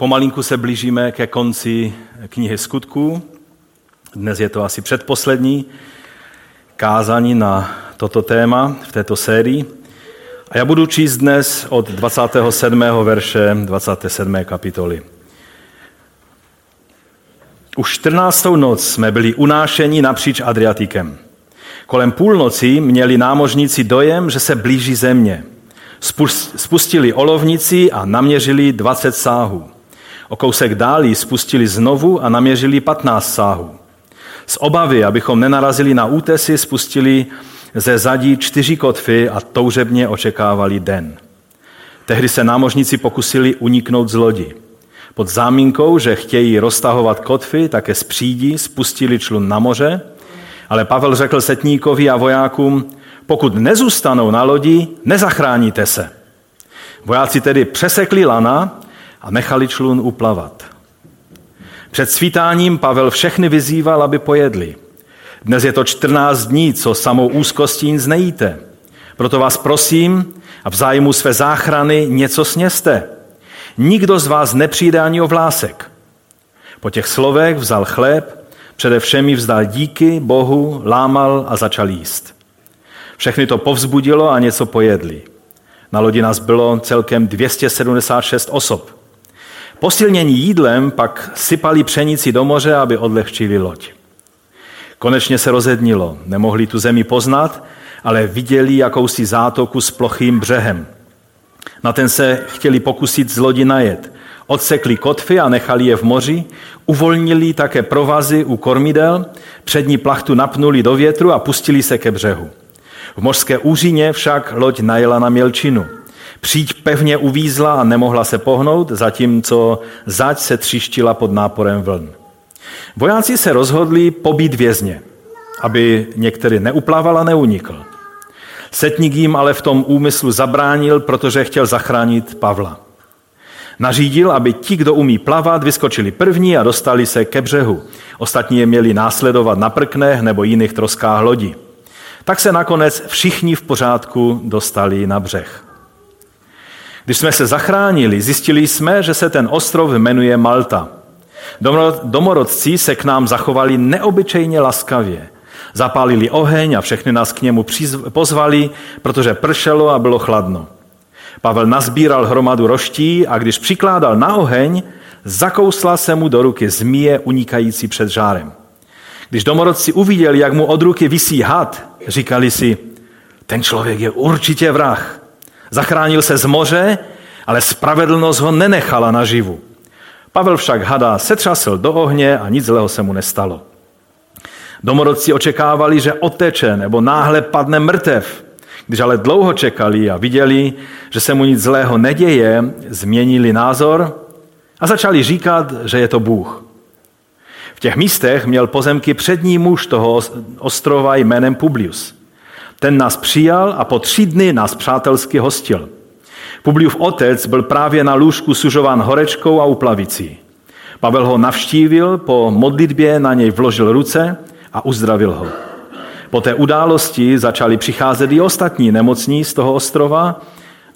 Pomalinku se blížíme ke konci knihy skutků. Dnes je to asi předposlední kázání na toto téma v této sérii. A já budu číst dnes od 27. verše 27. kapitoly. Už 14. noc jsme byli unášeni napříč Adriatikem. Kolem půlnoci měli námožníci dojem, že se blíží země. Spustili olovnici a naměřili 20 sáhů. O kousek dálí spustili znovu a naměřili 15 sáhů. Z obavy, abychom nenarazili na útesy, spustili ze zadí čtyři kotvy a toužebně očekávali den. Tehdy se námožníci pokusili uniknout z lodi. Pod zámínkou, že chtějí roztahovat kotvy, také z přídí spustili člun na moře, ale Pavel řekl setníkovi a vojákům, pokud nezůstanou na lodi, nezachráníte se. Vojáci tedy přesekli lana a nechali člun uplavat. Před svítáním Pavel všechny vyzýval, aby pojedli. Dnes je to 14 dní, co samou úzkostí nic nejíte. Proto vás prosím a v zájmu své záchrany něco sněste. Nikdo z vás nepřijde ani o vlásek. Po těch slovech vzal chléb, přede všemi vzdal díky Bohu, lámal a začal jíst. Všechny to povzbudilo a něco pojedli. Na lodi nás bylo celkem 276 osob. Posilnění jídlem pak sypali pšenici do moře, aby odlehčili loď. Konečně se rozednilo. Nemohli tu zemi poznat, ale viděli jakousi zátoku s plochým břehem. Na ten se chtěli pokusit z lodi najet. Odsekli kotvy a nechali je v moři, uvolnili také provazy u kormidel, přední plachtu napnuli do větru a pustili se ke břehu. V mořské úřině však loď najela na mělčinu – Příď pevně uvízla a nemohla se pohnout, zatímco zať se třištila pod náporem vln. Vojáci se rozhodli pobít vězně, aby některý neuplaval a neunikl. Setník jim ale v tom úmyslu zabránil, protože chtěl zachránit Pavla. Nařídil, aby ti, kdo umí plavat, vyskočili první a dostali se ke břehu. Ostatní je měli následovat na prknech nebo jiných troskách lodi. Tak se nakonec všichni v pořádku dostali na břeh. Když jsme se zachránili, zjistili jsme, že se ten ostrov jmenuje Malta. Domorodci se k nám zachovali neobyčejně laskavě. Zapálili oheň a všechny nás k němu pozvali, protože pršelo a bylo chladno. Pavel nazbíral hromadu roští a když přikládal na oheň, zakousla se mu do ruky zmije unikající před žárem. Když domorodci uviděli, jak mu od ruky visí had, říkali si, ten člověk je určitě vrah. Zachránil se z moře, ale spravedlnost ho nenechala naživu. Pavel však hada setřasl do ohně a nic zlého se mu nestalo. Domorodci očekávali, že oteče nebo náhle padne mrtev. Když ale dlouho čekali a viděli, že se mu nic zlého neděje, změnili názor a začali říkat, že je to Bůh. V těch místech měl pozemky přední muž toho ostrova jménem Publius. Ten nás přijal a po tři dny nás přátelsky hostil. Publiův otec byl právě na lůžku sužován horečkou a uplavicí. Pavel ho navštívil, po modlitbě na něj vložil ruce a uzdravil ho. Po té události začali přicházet i ostatní nemocní z toho ostrova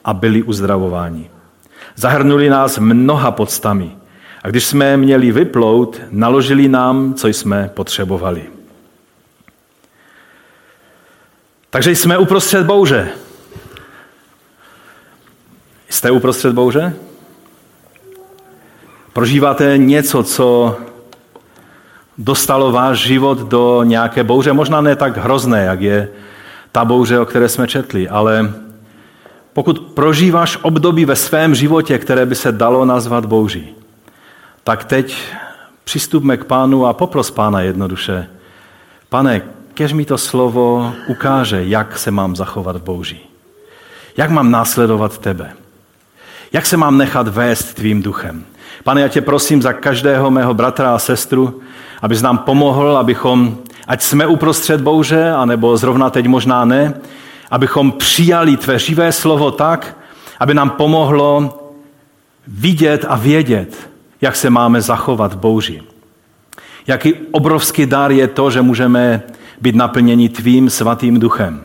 a byli uzdravováni. Zahrnuli nás mnoha podstami a když jsme měli vyplout, naložili nám, co jsme potřebovali. Takže jsme uprostřed bouře. Jste uprostřed bouře? Prožíváte něco, co dostalo váš život do nějaké bouře, možná ne tak hrozné, jak je ta bouře, o které jsme četli, ale pokud prožíváš období ve svém životě, které by se dalo nazvat bouří, tak teď přistupme k pánu a popros pána jednoduše. Pane, kež mi to slovo ukáže, jak se mám zachovat v bouří. Jak mám následovat tebe. Jak se mám nechat vést tvým duchem. Pane, já tě prosím za každého mého bratra a sestru, abys nám pomohl, abychom, ať jsme uprostřed bouře, anebo zrovna teď možná ne, abychom přijali tvé živé slovo tak, aby nám pomohlo vidět a vědět, jak se máme zachovat v bouři. Jaký obrovský dar je to, že můžeme být naplněni tvým svatým duchem.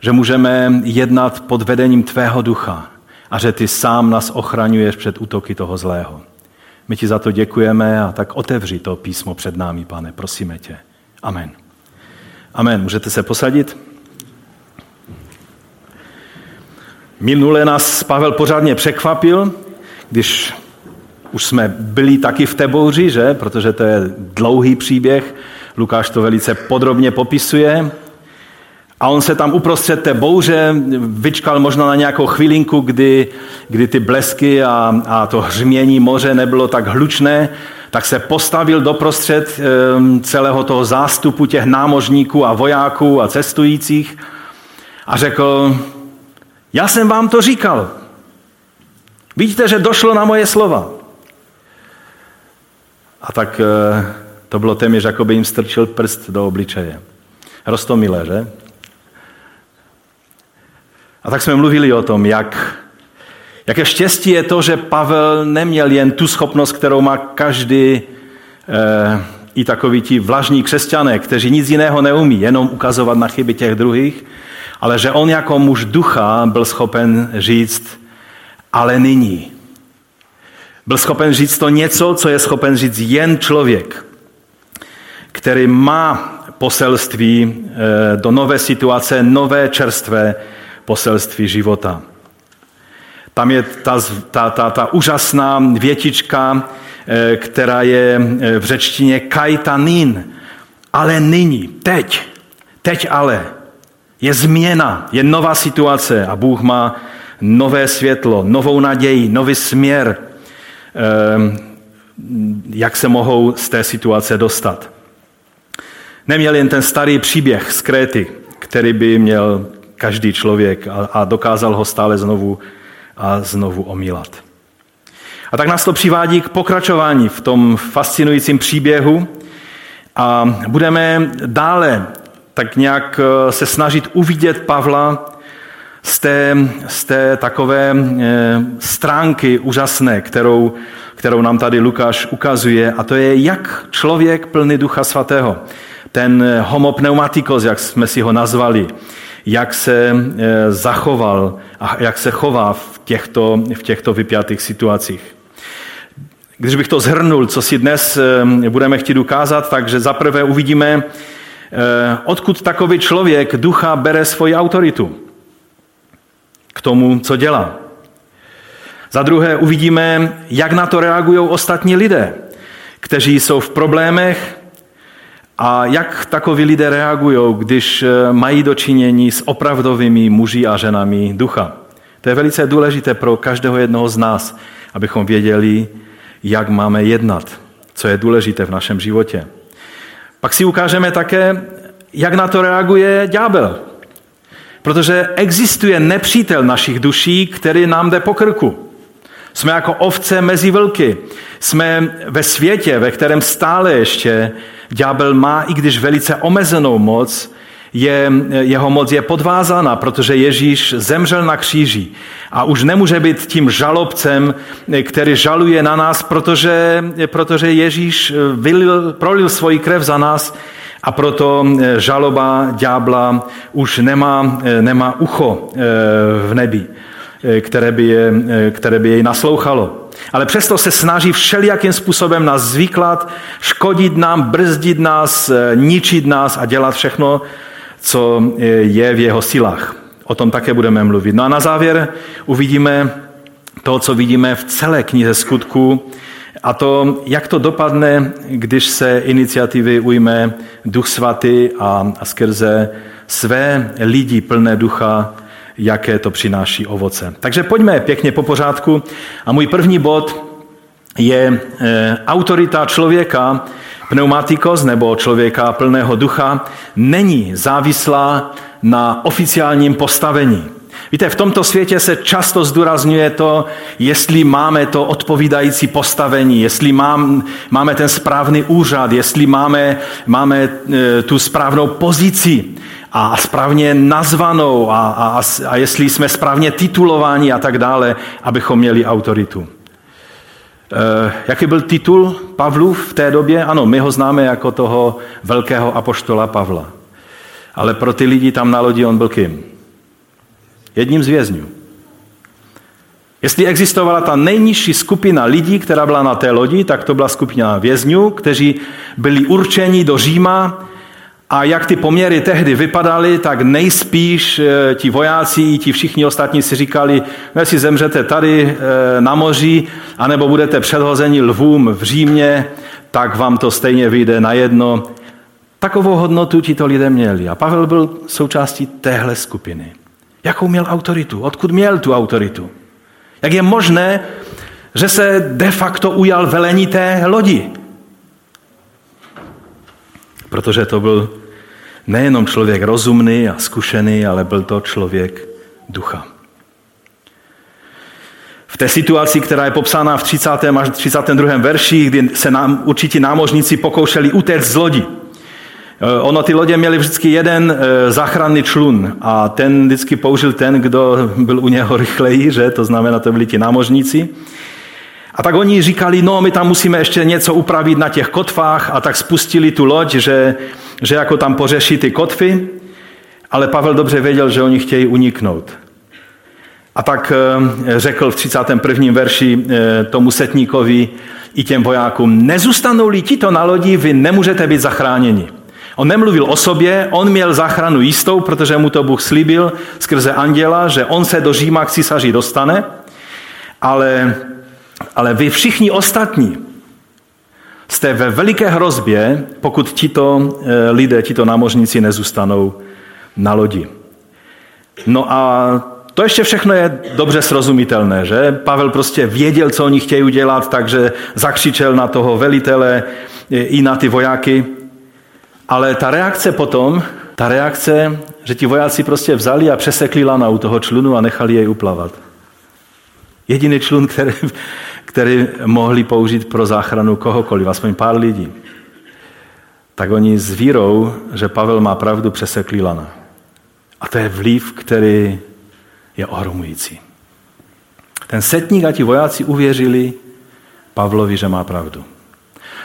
Že můžeme jednat pod vedením tvého ducha a že ty sám nás ochraňuješ před útoky toho zlého. My ti za to děkujeme a tak otevři to písmo před námi, pane, prosíme tě. Amen. Amen. Můžete se posadit? Minule nás Pavel pořádně překvapil, když už jsme byli taky v té bouři, že? Protože to je dlouhý příběh. Lukáš to velice podrobně popisuje. A on se tam uprostřed té bouře vyčkal možná na nějakou chvilinku, kdy, kdy ty blesky a, a to hřmění moře nebylo tak hlučné, tak se postavil doprostřed ehm, celého toho zástupu těch námořníků a vojáků a cestujících a řekl, já jsem vám to říkal. Vidíte, že došlo na moje slova. A tak eh, to bylo téměř, jako by jim strčil prst do obličeje. Rostomilé, že? A tak jsme mluvili o tom, jak, jaké štěstí je to, že Pavel neměl jen tu schopnost, kterou má každý eh, i takoví ti vlažní křesťané, kteří nic jiného neumí, jenom ukazovat na chyby těch druhých, ale že on jako muž ducha byl schopen říct, ale nyní. Byl schopen říct to něco, co je schopen říct jen člověk, který má poselství eh, do nové situace, nové čerstvé poselství života. Tam je ta, ta, ta, ta úžasná větička, eh, která je eh, v řečtině kaitanin. Ale nyní, teď, teď ale, je změna, je nová situace a Bůh má nové světlo, novou naději, nový směr, jak se mohou z té situace dostat. Neměl jen ten starý příběh z Kréty, který by měl každý člověk a, a dokázal ho stále znovu a znovu omílat. A tak nás to přivádí k pokračování v tom fascinujícím příběhu a budeme dále tak nějak eh, se snažit uvidět Pavla z té, z té takové eh, stránky úžasné, kterou, kterou nám tady Lukáš ukazuje, a to je, jak člověk plný Ducha Svatého, ten homo pneumatikos, jak jsme si ho nazvali, jak se eh, zachoval a jak se chová v těchto, v těchto vypjatých situacích. Když bych to zhrnul, co si dnes eh, budeme chtít ukázat, takže zaprvé uvidíme, eh, odkud takový člověk ducha bere svoji autoritu k tomu, co dělá. Za druhé uvidíme, jak na to reagují ostatní lidé, kteří jsou v problémech, a jak takoví lidé reagují, když eh, mají dočinění s opravdovými muži a ženami ducha? To je velice důležité pro každého jednoho z nás, abychom věděli, jak máme jednat, co je důležité v našem životě. Pak si ukážeme také, jak na to reaguje ďábel. Protože existuje nepřítel našich duší, který nám jde po krku. Jsme jako ovce mezi vlky. Jsme ve světě, ve kterém stále ještě ďábel má, i když velice omezenou moc, je, jeho moc je podvázána, protože Ježíš zemřel na kříži a už nemůže být tím žalobcem, který žaluje na nás, protože, protože Ježíš vylil, prolil svoji krev za nás a proto žaloba ďábla už nemá, nemá ucho eh, v nebi. Eh, které by, je, eh, které by jej naslouchalo. Ale přesto se snaží všelijakým způsobem nás zvyklat, škodit nám, brzdit nás, eh, ničit nás a dělat všechno, co je v jeho silách. O tom také budeme mluvit. No a na závěr uvidíme to, co vidíme v celé knize skutku, a to, jak to dopadne, když se iniciativy ujme Duch Svatý a, a skrze své lidi plné ducha jaké to přináší ovoce. Takže pojďme pěkně po pořádku. A můj první bod je e, autorita člověka, pneumatikos nebo člověka plného ducha, není závislá na oficiálním postavení. Víte, v tomto světě se často zdůrazňuje to, jestli máme to odpovídající postavení, jestli mám, máme ten správný úřad, jestli máme, máme e, tu správnou pozici a správně nazvanou a, a, a jestli jsme správně titulováni a tak dále, abychom měli autoritu. E, jaký byl titul Pavlův v té době? Ano, my ho známe jako toho velkého apoštola Pavla. Ale pro ty lidi tam na lodi on byl kým? Jedním z vězňů. Jestli existovala ta nejnižší skupina lidí, která byla na té lodi, tak to byla skupina vězňů, kteří byli určeni do Říma a jak ty poměry tehdy vypadaly, tak nejspíš eh, ti vojáci ti všichni ostatní si říkali, no jestli zemřete tady eh, na moři, anebo budete předhozeni lvům v Římě, tak vám to stejně vyjde na jedno. Takovou hodnotu ti to lidé měli. A Pavel byl součástí téhle skupiny. Jakou měl autoritu? Odkud měl tu autoritu? Jak je možné, že se de facto ujal velení té lodi? Protože to byl nejenom člověk rozumný a zkušený, ale byl to člověk ducha. V té situaci, která je popsána v 30. až 32. verši, kdy se nám určití námožníci pokoušeli utéct z lodi. Eh, ono ty lodě měly vždycky jeden eh, záchranný člun a ten vždycky použil ten, kdo byl u něho rychleji, že? to znamená, to byli ti námožníci. A tak oni říkali, no my tam musíme ještě něco upravit na těch kotvách a tak spustili tu loď, že, že jako tam pořeší ty kotvy, ale Pavel dobře věděl, že oni chtějí uniknout. A tak eh, řekl v 31. verši tomu setníkovi i těm vojákům, nezůstanou-li ti to na lodi, vy nemůžete být zachráněni. On nemluvil o sobě, on měl záchranu jistou, protože mu to Bůh slíbil skrze anděla, že on se do Říma k císaři dostane, ale, ale vy všichni ostatní jste ve veliké hrozbě, pokud tito eh, lidé, tito námořníci nezůstanou na lodi. No a to ještě všechno je dobře srozumitelné, že? Pavel prostě věděl, co oni chtějí udělat, takže zakřičel na toho velitele eh, i na ty vojáky. Ale ta reakce potom, ta reakce, že ti vojáci prostě vzali a přesekli lana u toho člunu a nechali jej uplavat. Jediný člun, který, který mohli použít pro záchranu kohokoliv, aspoň pár lidí. Tak oni s vírou, že Pavel má pravdu, přesekli lana. A to je vliv, který je ohromující. Ten setník a ti vojáci uvěřili Pavlovi, že má pravdu.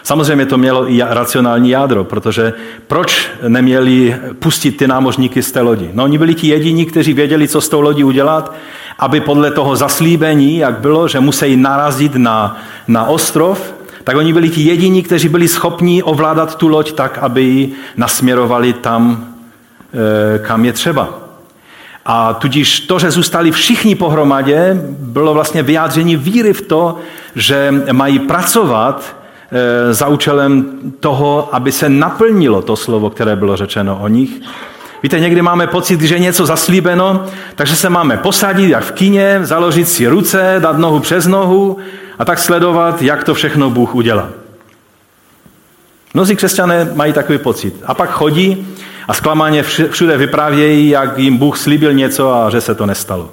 Samozřejmě to mělo i racionální jádro, protože proč neměli pustit ty námořníky z té lodi? No oni byli ti jediní, kteří věděli, co s tou lodí udělat, aby podle toho zaslíbení, jak bylo, že musí narazit na, na ostrov, tak oni byli ti jediní, kteří byli schopni ovládat tu loď tak, aby ji nasměrovali tam, e, kam je třeba. A tudíž to, že zůstali všichni pohromadě, bylo vlastně vyjádření víry v to, že mají pracovat Eh, za účelem toho, aby se naplnilo to slovo, které bylo řečeno o nich. Víte, někdy máme pocit, že je něco zaslíbeno, takže se máme posadit, jak v kině, založit si ruce, dát nohu přes nohu a tak sledovat, jak to všechno Bůh udělá. Mnozí křesťané mají takový pocit. A pak chodí a zklamáně všude vyprávějí, jak jim Bůh slíbil něco a že se to nestalo.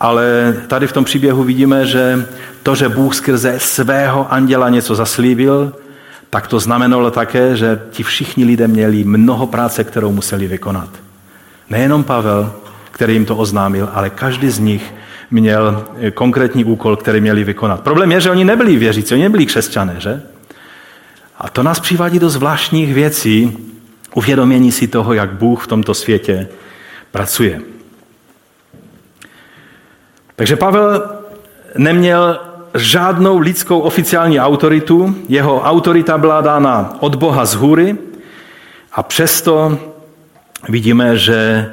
Ale tady v tom příběhu vidíme, že to, že Bůh skrze svého anděla něco zaslíbil, tak to znamenalo také, že ti všichni lidé měli mnoho práce, kterou museli vykonat. Nejenom Pavel, který jim to oznámil, ale každý z nich měl konkrétní úkol, který měli vykonat. Problém je, že oni nebyli věřící, oni nebyli křesťané, že? A to nás přivádí do zvláštních věcí, uvědomění si toho, jak Bůh v tomto světě pracuje. Takže Pavel neměl žádnou lidskou oficiální autoritu, jeho autorita byla dána od Boha z hůry a přesto vidíme, že,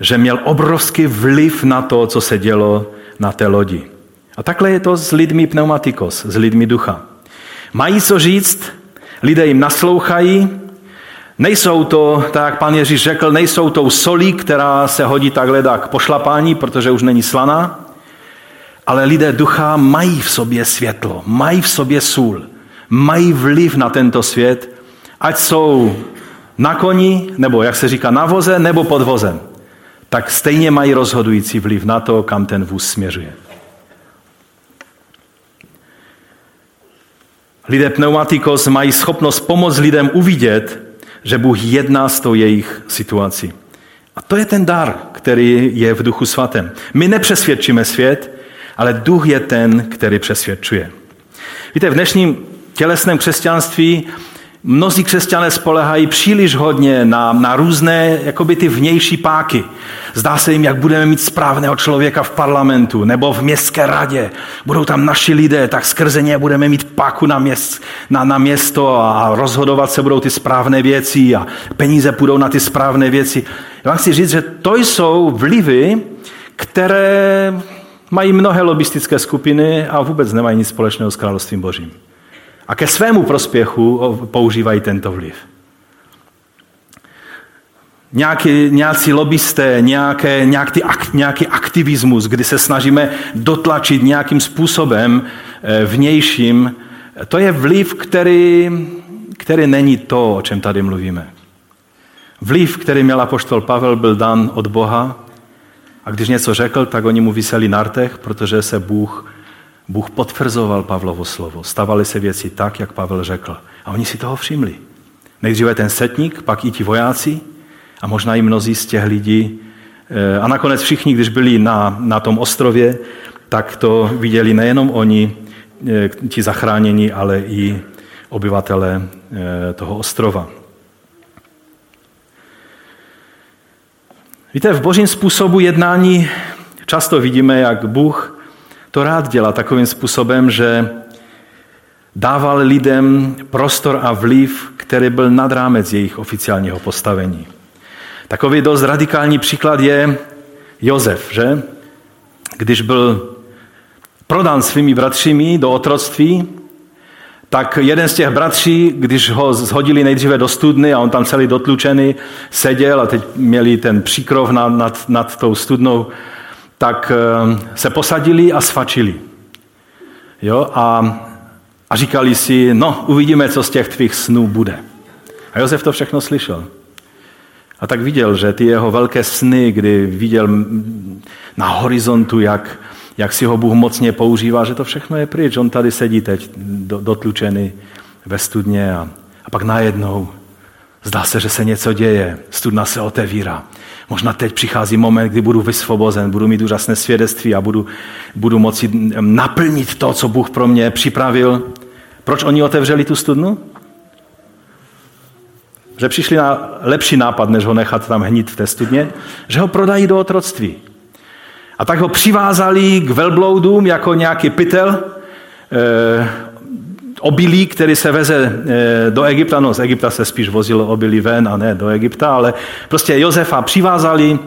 že měl obrovský vliv na to, co se dělo na té lodi. A takhle je to s lidmi pneumatikos, s lidmi ducha. Mají co říct, lidé jim naslouchají, nejsou to, tak jak pan Ježíš řekl, nejsou tou solí, která se hodí takhle k pošlapání, protože už není slaná, ale lidé ducha mají v sobě světlo, mají v sobě sůl, mají vliv na tento svět, ať jsou na koni, nebo jak se říká na voze, nebo pod vozem. Tak stejně mají rozhodující vliv na to, kam ten vůz směřuje. Lidé pneumatikos mají schopnost pomoct lidem uvidět, že Bůh jedná s tou jejich situací. A to je ten dar, který je v duchu svatém. My nepřesvědčíme svět, ale duch je ten, který přesvědčuje. Víte, v dnešním tělesném křesťanství Mnozí křesťané spolehají příliš hodně na, na různé jakoby ty vnější páky. Zdá se jim, jak budeme mít správného člověka v parlamentu nebo v městské radě. Budou tam naši lidé, tak skrze ně budeme mít páku na, měst, na, na město a rozhodovat se budou ty správné věci a peníze půjdou na ty správné věci. Já vám chci říct, že to jsou vlivy, které mají mnohé lobistické skupiny a vůbec nemají nic společného s královstvím božím. A ke svému prospěchu používají tento vliv. Nějaký, nějací lobbysté, nějaké, nějaký, nějaký aktivismus, kdy se snažíme dotlačit nějakým způsobem eh, vnějším, to je vliv, který, který není to, o čem tady mluvíme. Vliv, který měl apoštol Pavel, byl dan od Boha a když něco řekl, tak oni mu vyseli na rtech, protože se Bůh Bůh potvrzoval Pavlovo slovo. Stavaly se věci tak, jak Pavel řekl. A oni si toho všimli. Nejdříve ten setník, pak i ti vojáci a možná i mnozí z těch lidí. Eh, a nakonec všichni, když byli na, na tom ostrově, tak to viděli nejenom oni, eh, ti zachránění, ale i obyvatele eh, toho ostrova. Víte, v božím způsobu jednání často vidíme, jak Bůh to rád dělá takovým způsobem, že dával lidem prostor a vliv, který byl nad rámec jejich oficiálního postavení. Takový dost radikální příklad je Jozef, že? Když byl prodán svými bratřími do otroctví, tak jeden z těch bratří, když ho zhodili nejdříve do studny a on tam celý dotlučený seděl a teď měli ten příkrov nad, nad, nad tou studnou, tak eh, se posadili a svačili. Jo? A, a říkali si, no, uvidíme, co z těch tvých snů bude. A Josef to všechno slyšel. A tak viděl, že ty jeho velké sny, kdy viděl na horizontu, jak, jak si ho Bůh mocně používá, že to všechno je pryč. On tady sedí teď dotlučený ve studně a, a pak najednou zdá se, že se něco děje. Studna se otevírá. Možná teď přichází moment, kdy budu vysvobozen, budu mít úžasné svědectví a budu, budu moci naplnit to, co Bůh pro mě připravil. Proč oni otevřeli tu studnu? Že přišli na lepší nápad, než ho nechat tam hnít v té studně, že ho prodají do otroctví. A tak ho přivázali k velbloudům jako nějaký pytel, eh, obilí, který se veze eh, do Egypta, no z Egypta se spíš vozilo obilí ven a ne do Egypta, ale prostě Josefa přivázali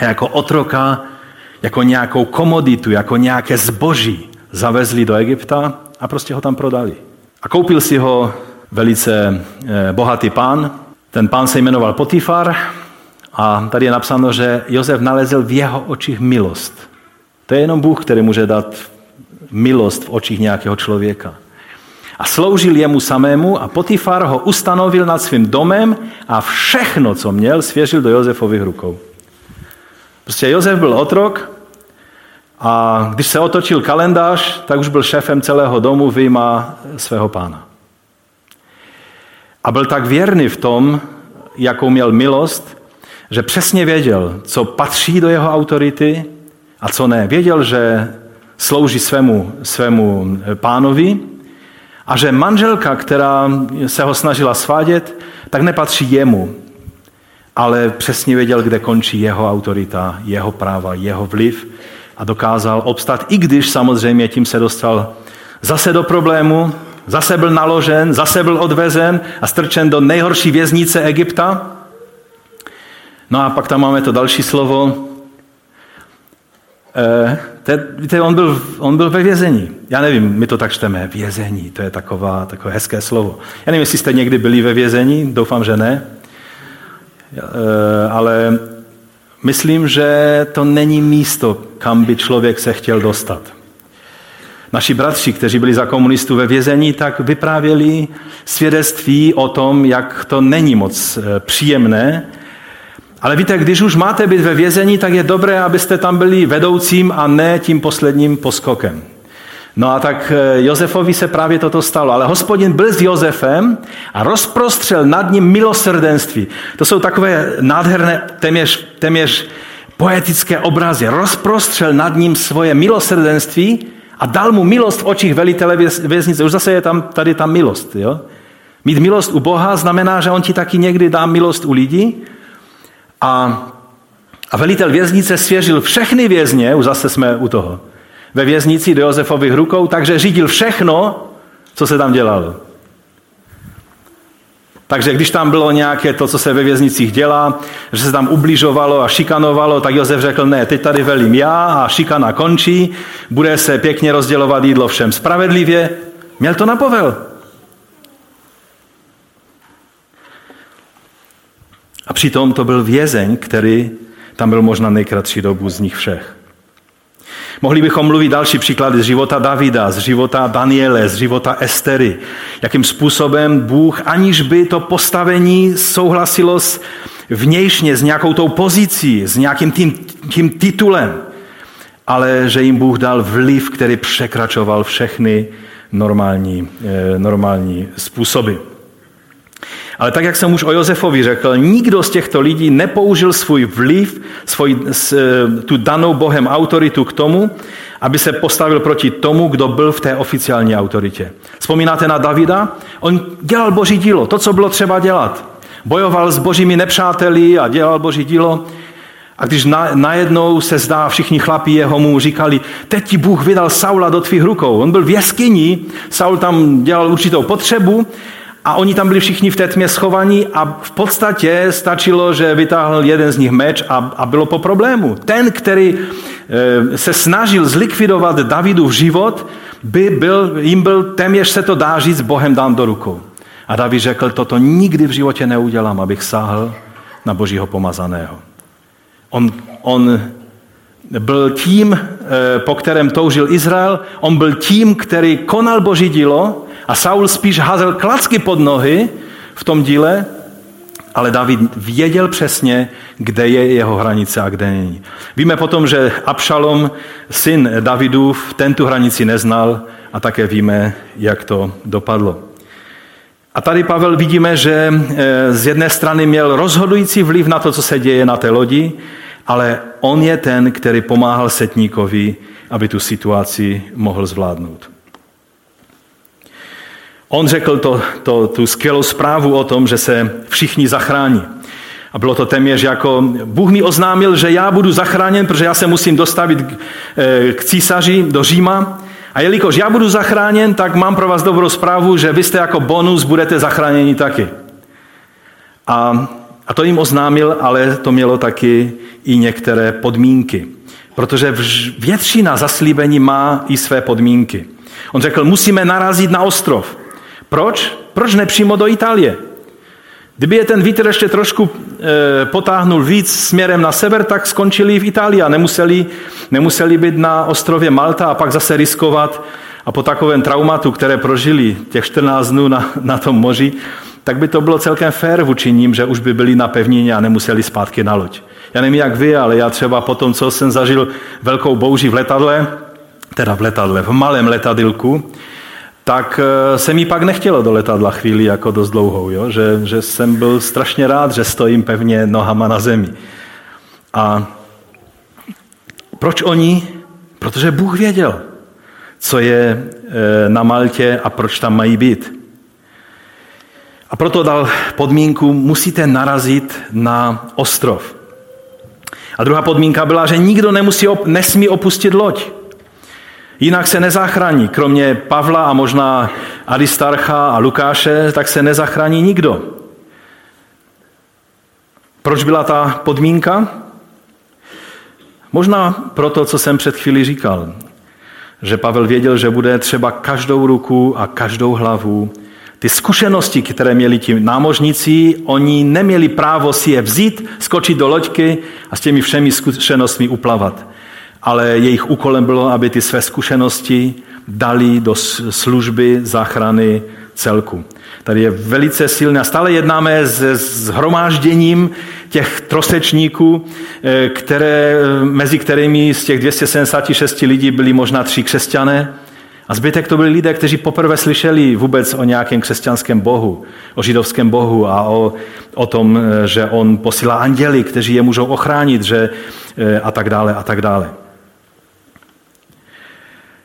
jako otroka, jako nějakou komoditu, jako nějaké zboží zavezli do Egypta a prostě ho tam prodali. A koupil si ho velice eh, bohatý pán. Ten pán se jmenoval Potifar a tady je napsáno, že Josef nalezl v jeho očích milost. To je jenom Bůh, který může dát milost v očích nějakého člověka a sloužil jemu samému a Potifar ho ustanovil nad svým domem a všechno, co měl, svěřil do Josefových rukou. Prostě Josef byl otrok a když se otočil kalendář, tak už byl šéfem celého domu vyjma svého pána. A byl tak věrný v tom, jakou měl milost, že přesně věděl, co patří do jeho autority a co ne. Věděl, že slouží svému, svému pánovi a že manželka, která se ho snažila svádět, tak nepatří jemu, ale přesně věděl, kde končí jeho autorita, jeho práva, jeho vliv a dokázal obstat, i když samozřejmě tím se dostal zase do problému, zase byl naložen, zase byl odvezen a strčen do nejhorší věznice Egypta. No a pak tam máme to další slovo, Eh, víte, on byl, on byl ve vězení. Já nevím, my to tak čteme, vězení, to je taková, takové hezké slovo. Já nevím, jestli jste někdy byli ve vězení, doufám, že ne, eh, ale myslím, že to není místo, kam by člověk se chtěl dostat. Naši bratři, kteří byli za komunistů ve vězení, tak vyprávěli svědectví o tom, jak to není moc eh, příjemné, ale víte, když už máte být ve vězení, tak je dobré, abyste tam byli vedoucím a ne tím posledním poskokem. No a tak eh, Josefovi se právě toto stalo. Ale hospodin byl s Josefem a rozprostřel nad ním milosrdenství. To jsou takové nádherné, téměř, téměř poetické obrazy. Rozprostřel nad ním svoje milosrdenství a dal mu milost v očích velitele věznice. Už zase je tam tady ta milost. Jo? Mít milost u Boha znamená, že on ti taky někdy dá milost u lidí. A, a velitel věznice svěřil všechny vězně, už zase jsme u toho, ve věznici do Josefových rukou, takže řídil všechno, co se tam dělalo. Takže když tam bylo nějaké to, co se ve věznicích dělá, že se tam ubližovalo a šikanovalo, tak Josef řekl, ne, teď tady velím já a šikana končí, bude se pěkně rozdělovat jídlo všem spravedlivě. Měl to na povel. A přitom to byl vězeň, který tam byl možná nejkratší dobu z nich všech. Mohli bychom mluvit další příklady z života Davida, z života Daniele, z života Estery. Jakým způsobem Bůh, aniž by to postavení souhlasilo s vnějšně, s nějakou tou pozicí, s nějakým tím, tím titulem, ale že jim Bůh dal vliv, který překračoval všechny normální, eh, normální způsoby. Ale tak, jak jsem už o Josefovi řekl, nikdo z těchto lidí nepoužil svůj vliv, svůj, eh, tu danou Bohem autoritu k tomu, aby se postavil proti tomu, kdo byl v té oficiální autoritě. Vzpomínáte na Davida? On dělal boží dílo, to, co bylo třeba dělat. Bojoval s božími nepřáteli a dělal boží dílo. A když na, najednou se zdá, všichni chlapí jeho mu říkali, teď ti Bůh vydal Saula do tvých rukou. On byl v jeskyni, Saul tam dělal určitou potřebu a oni tam byli všichni v té tmě schovaní a v podstatě stačilo, že vytáhl jeden z nich meč a, a bylo po problému. Ten, který e, se snažil zlikvidovat Davidův život, by byl, jim byl téměř se to dá říct Bohem dán do rukou. A David řekl, toto nikdy v životě neudělám, abych sáhl na božího pomazaného. On, on byl tím, e, po kterém toužil Izrael, on byl tím, který konal boží dílo Saul spíš házel klacky pod nohy v tom díle, ale David věděl přesně, kde je jeho hranice a kde není. Víme potom, že Abšalom, syn Davidův, ten tu hranici neznal a také víme, jak to dopadlo. A tady Pavel vidíme, že eh, z jedné strany měl rozhodující vliv na to, co se děje na té lodi, ale on je ten, který pomáhal setníkovi, aby tu situaci mohl zvládnout. On řekl to, to, tu skvělou zprávu o tom, že se všichni zachrání. A bylo to téměř jako, Bůh mi oznámil, že já budu zachráněn, protože já se musím dostavit k, eh, k císaři do Říma. A jelikož já budu zachráněn, tak mám pro vás dobrou zprávu, že vy jste jako bonus budete zachráněni taky. A, a to jim oznámil, ale to mělo taky i některé podmínky. Protože většina zaslíbení má i své podmínky. On řekl, musíme narazit na ostrov. Proč? Proč nepřímo do Itálie? Kdyby je ten vítr ještě trošku e, potáhnul víc směrem na sever, tak skončili v Itálii a nemuseli, nemuseli být na ostrově Malta a pak zase riskovat a po takovém traumatu, které prožili těch 14 dnů na, na tom moři, tak by to bylo celkem fér vůči ním, že už by byli na pevnině a nemuseli zpátky na loď. Já nevím, jak vy, ale já třeba po tom, co jsem zažil velkou bouři v letadle, teda v letadle, v malém letadilku, tak eh, se mi pak nechtělo do letadla chvíli jako dost dlouhou, jo? Že, že jsem byl strašně rád, že stojím pevně nohama na zemi. A proč oni? Protože Bůh věděl, co je eh, na Maltě a proč tam mají být. A proto dal podmínku, musíte narazit na ostrov. A druhá podmínka byla, že nikdo nemusí, nesmí opustit loď. Jinak se nezachrání. Kromě Pavla a možná Aristarcha a Lukáše, tak se nezachrání nikdo. Proč byla ta podmínka? Možná proto, co jsem před chvíli říkal. Že Pavel věděl, že bude třeba každou ruku a každou hlavu. Ty zkušenosti, které měli ti námožníci, oni neměli právo si je vzít, skočit do loďky a s těmi všemi zkušenostmi uplavat ale jejich úkolem bylo, aby ty své zkušenosti dali do služby záchrany celku. Tady je velice silné. Stále jednáme s, s hromážděním těch trosečníků, eh, které, mezi kterými z těch 276 lidí byli možná tři křesťané. A zbytek to byli lidé, kteří poprvé slyšeli vůbec o nějakém křesťanském bohu, o židovském bohu a o, o tom, eh, že on posílá anděli, kteří je můžou ochránit že, eh, a tak dále a tak dále.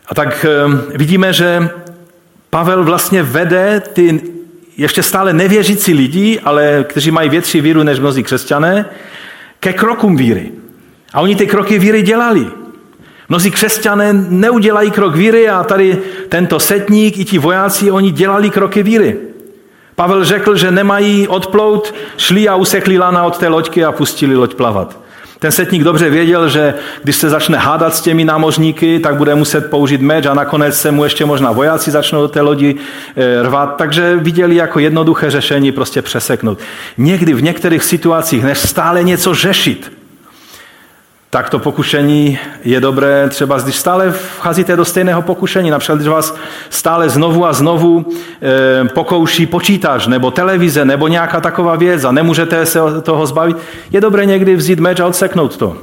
A tak ehm, vidíme, že Pavel vlastně vede ty ještě stále nevěřící lidi, ale kteří mají větší víru než mnozí křesťané, ke krokům víry. A oni ty kroky víry dělali. Mnozí křesťané neudělají krok víry a tady tento setník i ti vojáci, oni dělali kroky víry. Pavel řekl, že nemají odplout, šli a usekli lana od té loďky a pustili loď plavat. Ten setník dobře věděl, že když se začne hádat s těmi námořníky, tak bude muset použít meč a nakonec se mu ještě možná vojáci začnou do té lodi eh, rvat. Takže viděli jako jednoduché řešení prostě přeseknout. Někdy v některých situacích, než stále něco řešit, tak to pokušení je dobré třeba, když stále vcházíte do stejného pokušení, například když vás stále znovu a znovu e, pokouší počítač nebo televize nebo nějaká taková věc a nemůžete se toho zbavit, je dobré někdy vzít meč a odseknout to.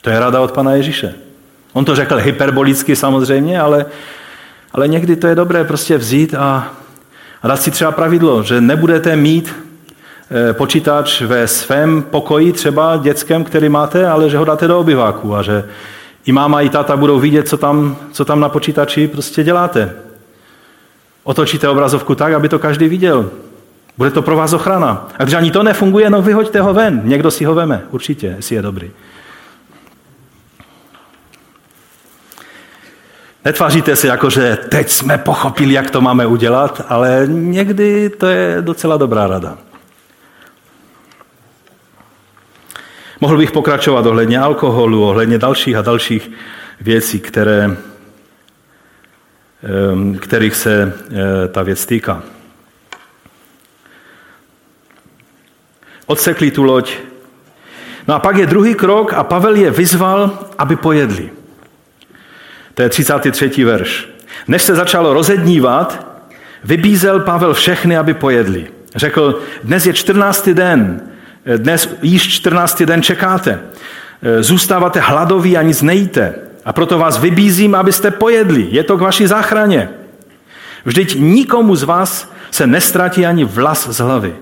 To je rada od pana Ježíše. On to řekl hyperbolicky samozřejmě, ale, ale někdy to je dobré prostě vzít a, a dát si třeba pravidlo, že nebudete mít počítač ve svém pokoji, třeba dětském, který máte, ale že ho dáte do obyváku a že i máma, i táta budou vidět, co tam, co tam na počítači prostě děláte. Otočíte obrazovku tak, aby to každý viděl. Bude to pro vás ochrana. A když ani to nefunguje, no vyhoďte ho ven. Někdo si ho veme, určitě, jestli je dobrý. Netváříte se jako, že teď jsme pochopili, jak to máme udělat, ale někdy to je docela dobrá rada. Mohl bych pokračovat ohledně alkoholu, ohledně dalších a dalších věcí, které, kterých se eh, ta věc týká. Odsekli tu loď. No a pak je druhý krok a Pavel je vyzval, aby pojedli. To je 33. verš. Než se začalo rozednívat, vybízel Pavel všechny, aby pojedli. Řekl, dnes je 14. den, dnes již 14. den čekáte. Zůstáváte hladoví a nic nejíte. A proto vás vybízím, abyste pojedli. Je to k vaší záchraně. Vždyť nikomu z vás se nestratí ani vlas z hlavy.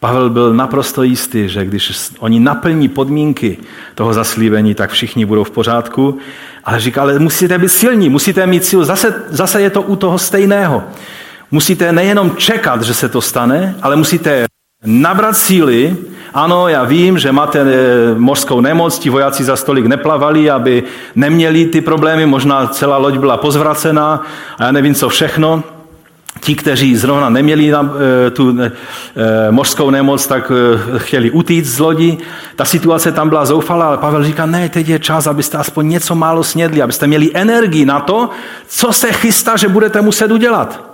Pavel byl naprosto jistý, že když oni naplní podmínky toho zaslíbení, tak všichni budou v pořádku. Ale říká, ale musíte být silní, musíte mít sílu. Zase, zase je to u toho stejného. Musíte nejenom čekat, že se to stane, ale musíte nabrat síly. Ano, já vím, že máte eh, mořskou nemoc, ti vojáci za stolik neplavali, aby neměli ty problémy, možná celá loď byla pozvracená a já nevím co všechno. Ti, kteří zrovna neměli eh, tu eh, mořskou nemoc, tak chtěli utíct z lodi. Ta situace tam byla zoufalá, ale Pavel říká, ne, teď je čas, abyste aspoň něco málo snědli, abyste měli energii na to, co se chystá, že budete muset udělat.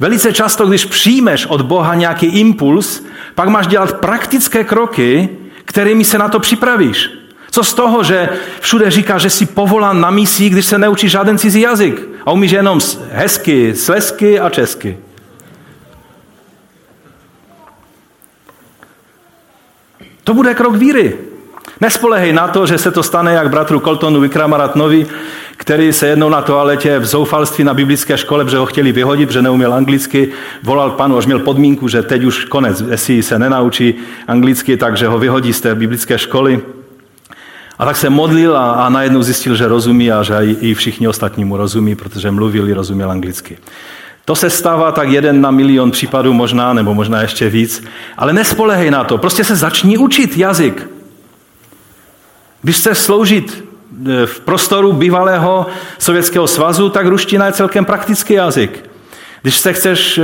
Velice často, když přijmeš od Boha nějaký impuls, pak máš dělat praktické kroky, kterými se na to připravíš. Co z toho, že všude říká, že jsi povolán na misí, když se neučíš žádný cizí jazyk a umíš jenom hezky, slesky a česky. To bude krok víry. Nespolehej na to, že se to stane jak bratru Coltonu Vikramaratnovi, který se jednou na toaletě v zoufalství na biblické škole, protože ho chtěli vyhodit, že neuměl anglicky, volal panu, až měl podmínku, že teď už konec, jestli se nenaučí anglicky, takže ho vyhodí z té biblické školy. A tak se modlil a, a najednou zjistil, že rozumí a že i všichni ostatní mu rozumí, protože mluvili, rozuměl anglicky. To se stává tak jeden na milion případů možná, nebo možná ještě víc. Ale nespolehej na to, prostě se začni učit jazyk. Když chceš sloužit v prostoru bývalého Sovětského svazu, tak ruština je celkem praktický jazyk. Když se chceš e,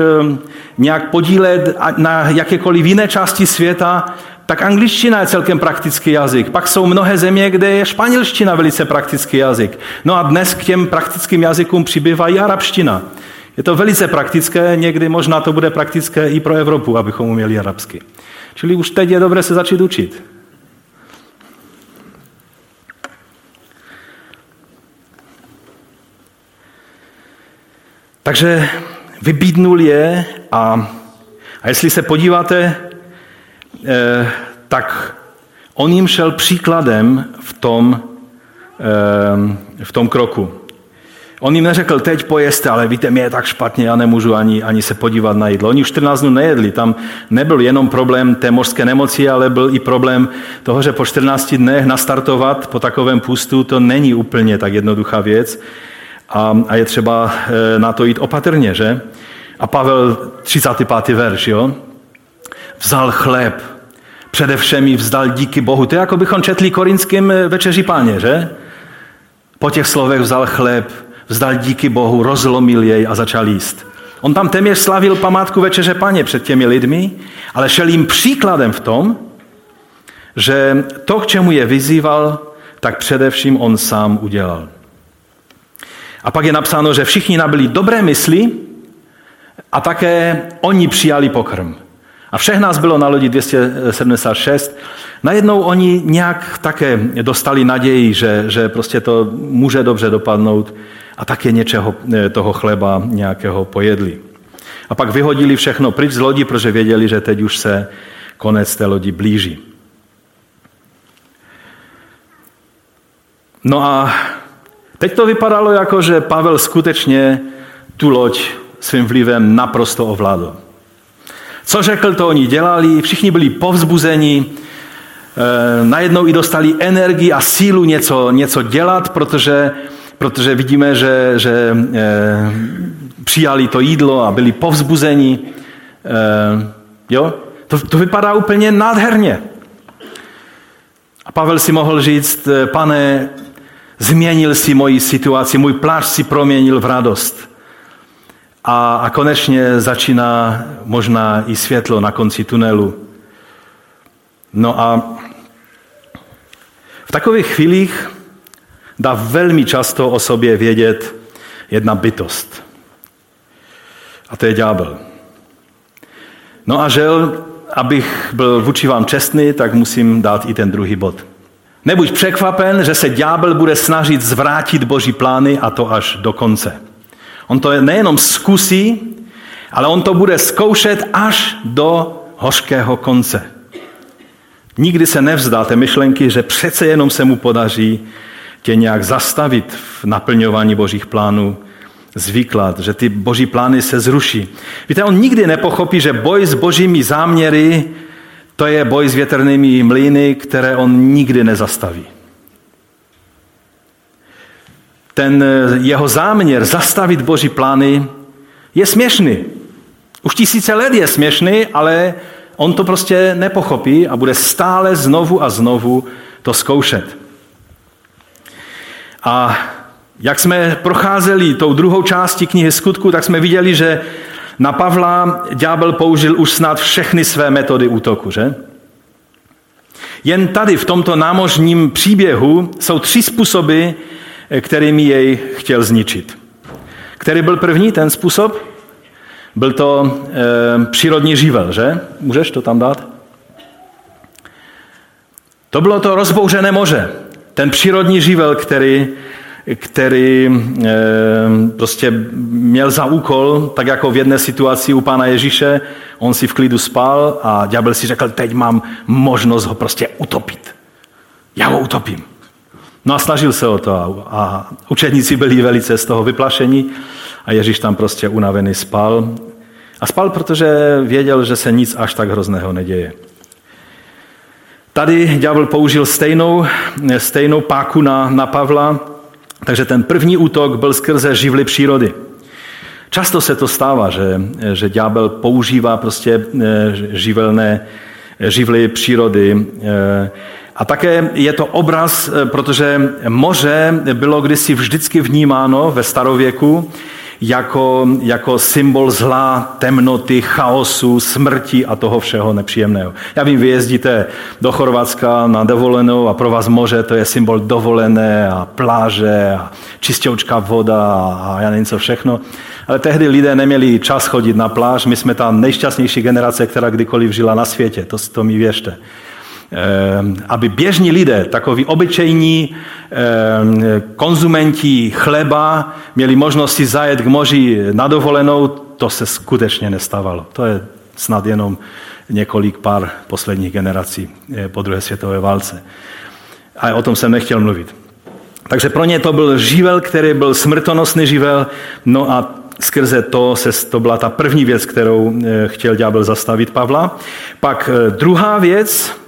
nějak podílet na jakékoliv jiné části světa, tak angličtina je celkem praktický jazyk. Pak jsou mnohé země, kde je španělština velice praktický jazyk. No a dnes k těm praktickým jazykům přibývá i arabština. Je to velice praktické, někdy možná to bude praktické i pro Evropu, abychom uměli arabsky. Čili už teď je dobré se začít učit. Takže vybídnul je a, a jestli se podíváte, eh, tak on jim šel příkladem v tom, eh, v tom kroku. On jim neřekl, teď pojeste, ale víte, mě je tak špatně, já nemůžu ani, ani se podívat na jídlo. Oni už 14 dnů nejedli, tam nebyl jenom problém té mořské nemoci, ale byl i problém toho, že po 14 dnech nastartovat po takovém pustu, to není úplně tak jednoduchá věc. A, a je třeba eh, na to jít opatrně, že? A Pavel, 35. verš, jo? Vzal chléb, především jí vzdal díky Bohu. To je jako bychom četli korinským eh, večeři páně, že? Po těch slovech vzal chléb, vzdal díky Bohu, rozlomil jej a začal jíst. On tam téměř slavil památku večeře paně před těmi lidmi, ale šel jim příkladem v tom, že to, k čemu je vyzýval, tak především on sám udělal. A pak je napsáno, že všichni nabili dobré mysli a také oni přijali pokrm. A všech nás bylo na lodi 276. Najednou oni nějak také dostali naději, že, že prostě to může dobře dopadnout a také něčeho eh, toho chleba nějakého pojedli. A pak vyhodili všechno pryč z lodi, protože věděli, že teď už se konec té lodi blíží. No a teď to vypadalo jako, že Pavel skutečně tu loď svým vlivem naprosto ovládl. Co řekl, to oni dělali, všichni byli povzbuzeni, e, najednou i dostali energii a sílu něco, něco dělat, protože, protože vidíme, že, že e, přijali to jídlo a byli povzbuzeni. E, jo? To, to vypadá úplně nádherně. A Pavel si mohl říct, pane, změnil si moji situaci, můj plášť si proměnil v radost. A, a konečně začíná možná i světlo na konci tunelu. No a v takových chvílích dá velmi často o sobě vědět jedna bytost. A to je ďábel. No a žel, abych byl vůči vám čestný, tak musím dát i ten druhý bod. Nebuď překvapen, že se ďábel bude snažit zvrátit boží plány a to až do konce. On to nejenom zkusí, ale on to bude zkoušet až do hořkého konce. Nikdy se nevzdá té myšlenky, že přece jenom se mu podaří tě nějak zastavit v naplňování božích plánů, zvyklad, že ty boží plány se zruší. Víte, on nikdy nepochopí, že boj s božími záměry, to je boj s větrnými mlýny, které on nikdy nezastaví ten eh, jeho záměr zastavit boží plány je směšný. Už tisíce let je směšný, ale on to prostě nepochopí a bude stále znovu a znovu to zkoušet. A jak jsme procházeli tou druhou částí knihy skutku, tak jsme viděli, že na Pavla ďábel použil už snad všechny své metody útoku, že? Jen tady v tomto námožním příběhu jsou tři způsoby, kterými jej chtěl zničit. Který byl první ten způsob? Byl to e, přírodní živel, že? Můžeš to tam dát? To bylo to rozbouřené moře. Ten přírodní živel, který, který e, prostě měl za úkol, tak jako v jedné situaci u pána Ježíše, on si v klidu spal a ďábel si řekl, teď mám možnost ho prostě utopit. Já ho utopím. No a snažil se o to a učedníci byli velice z toho vyplašení a Ježíš tam prostě unavený spal. A spal, protože věděl, že se nic až tak hrozného neděje. Tady ďábel použil stejnou, stejnou páku na, na Pavla, takže ten první útok byl skrze živly přírody. Často se to stává, že, že ďábel používá prostě eh, živelné živly přírody. Eh, a také je to obraz, eh, protože moře bylo kdysi vždycky vnímáno ve starověku jako, jako symbol zla, temnoty, chaosu, smrti a toho všeho nepříjemného. Já vím, vy jezdíte do Chorvatska na dovolenou a pro vás moře to je symbol dovolené a pláže a čistoučká voda a já nevím co všechno. Ale tehdy lidé neměli čas chodit na pláž, my jsme ta nejšťastnější generace, která kdykoliv žila na světě, to, to mi věřte. Ehm, aby běžní lidé, takoví obyčejní ehm, konzumenti chleba, měli možnost si zajet k moři na dovolenou, to se skutečně nestávalo. To je snad jenom několik pár posledních generací eh, po druhé světové válce. A o tom jsem nechtěl mluvit. Takže pro ně to byl živel, který byl smrtonosný živel, no a skrze to se, to byla ta první věc, kterou eh, chtěl ďábel zastavit Pavla. Pak eh, druhá věc,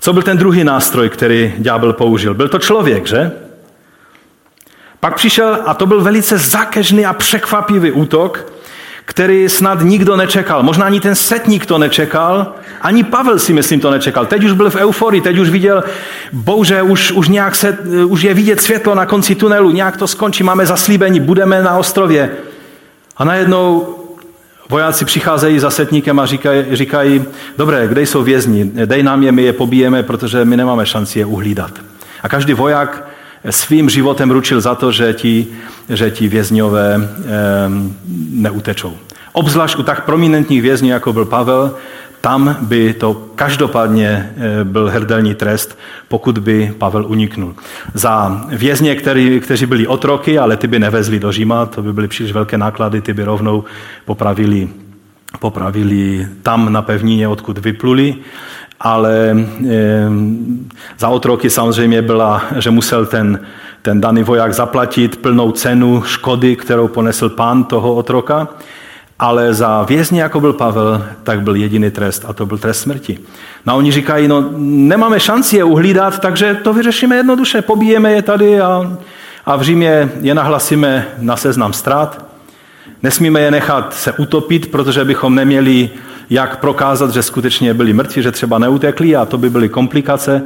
co byl ten druhý nástroj, který ďábel použil? Byl to člověk, že? Pak přišel, a to byl velice zakežný a překvapivý útok, který snad nikdo nečekal. Možná ani ten setník to nečekal, ani Pavel si myslím to nečekal. Teď už byl v euforii, teď už viděl, bože, už, už, nějak se, už je vidět světlo na konci tunelu, nějak to skončí, máme zaslíbení, budeme na ostrově. A najednou vojáci přicházejí za setníkem a říkají, říkají dobré, kde jsou vězni, dej nám je, my je pobijeme, protože my nemáme šanci je uhlídat. A každý voják svým životem ručil za to, že ti, že ti vězňové e, neutečou. Obzvlášť u tak prominentních vězňů, jako byl Pavel, tam by to každopádně eh, byl hrdelní trest, pokud by Pavel uniknul. Za vězně, který, kteří byli otroky, ale ty by nevezli do Říma, to by byly příliš velké náklady, ty by rovnou popravili, popravili tam na pevnině, odkud vypluli ale za otroky samozřejmě byla, že musel ten, ten daný voják zaplatit plnou cenu škody, kterou ponesl pán toho otroka, ale za vězně, jako byl Pavel, tak byl jediný trest a to byl trest smrti. No a oni říkají, no nemáme šanci je uhlídat, takže to vyřešíme jednoduše, pobijeme je tady a, a v Římě je nahlasíme na seznam ztrát. Nesmíme je nechat se utopit, protože bychom neměli jak prokázat, že skutečně byli mrtví, že třeba neutekli a to by byly komplikace.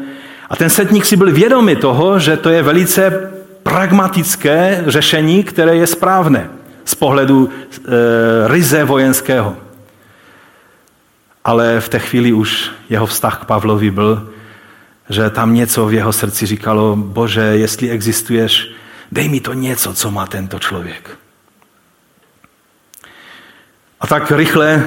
A ten setník si byl vědomý toho, že to je velice pragmatické řešení, které je správné z pohledu e, ryze vojenského. Ale v té chvíli už jeho vztah k Pavlovi byl, že tam něco v jeho srdci říkalo, bože, jestli existuješ, dej mi to něco, co má tento člověk. A tak rychle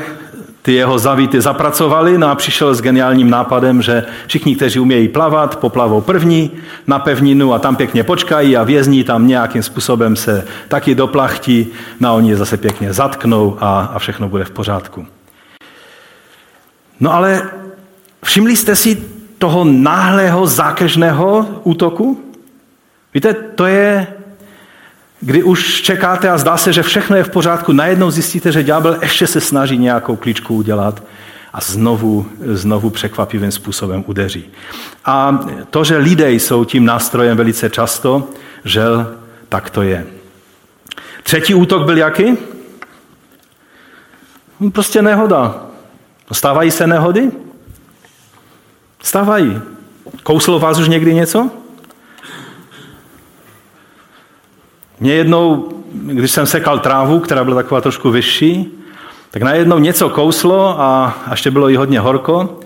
ty jeho zavíty zapracovali no a přišel s geniálním nápadem, že všichni, kteří umějí plavat, poplavou první na pevninu a tam pěkně počkají a vězní tam nějakým způsobem se taky doplachtí, no a oni je zase pěkně zatknou a, a všechno bude v pořádku. No ale všimli jste si toho náhlého zákeřného útoku? Víte, to je kdy už čekáte a zdá se, že všechno je v pořádku, najednou zjistíte, že ďábel ještě se snaží nějakou klíčku udělat a znovu, znovu překvapivým způsobem udeří. A to, že lidé jsou tím nástrojem velice často, žel, tak to je. Třetí útok byl jaký? No, prostě nehoda. Stávají se nehody? Stávají. Kouslo vás už někdy něco? Mě jednou, když jsem sekal trávu, která byla taková trošku vyšší, tak najednou něco kouslo a, ještě bylo i hodně horko.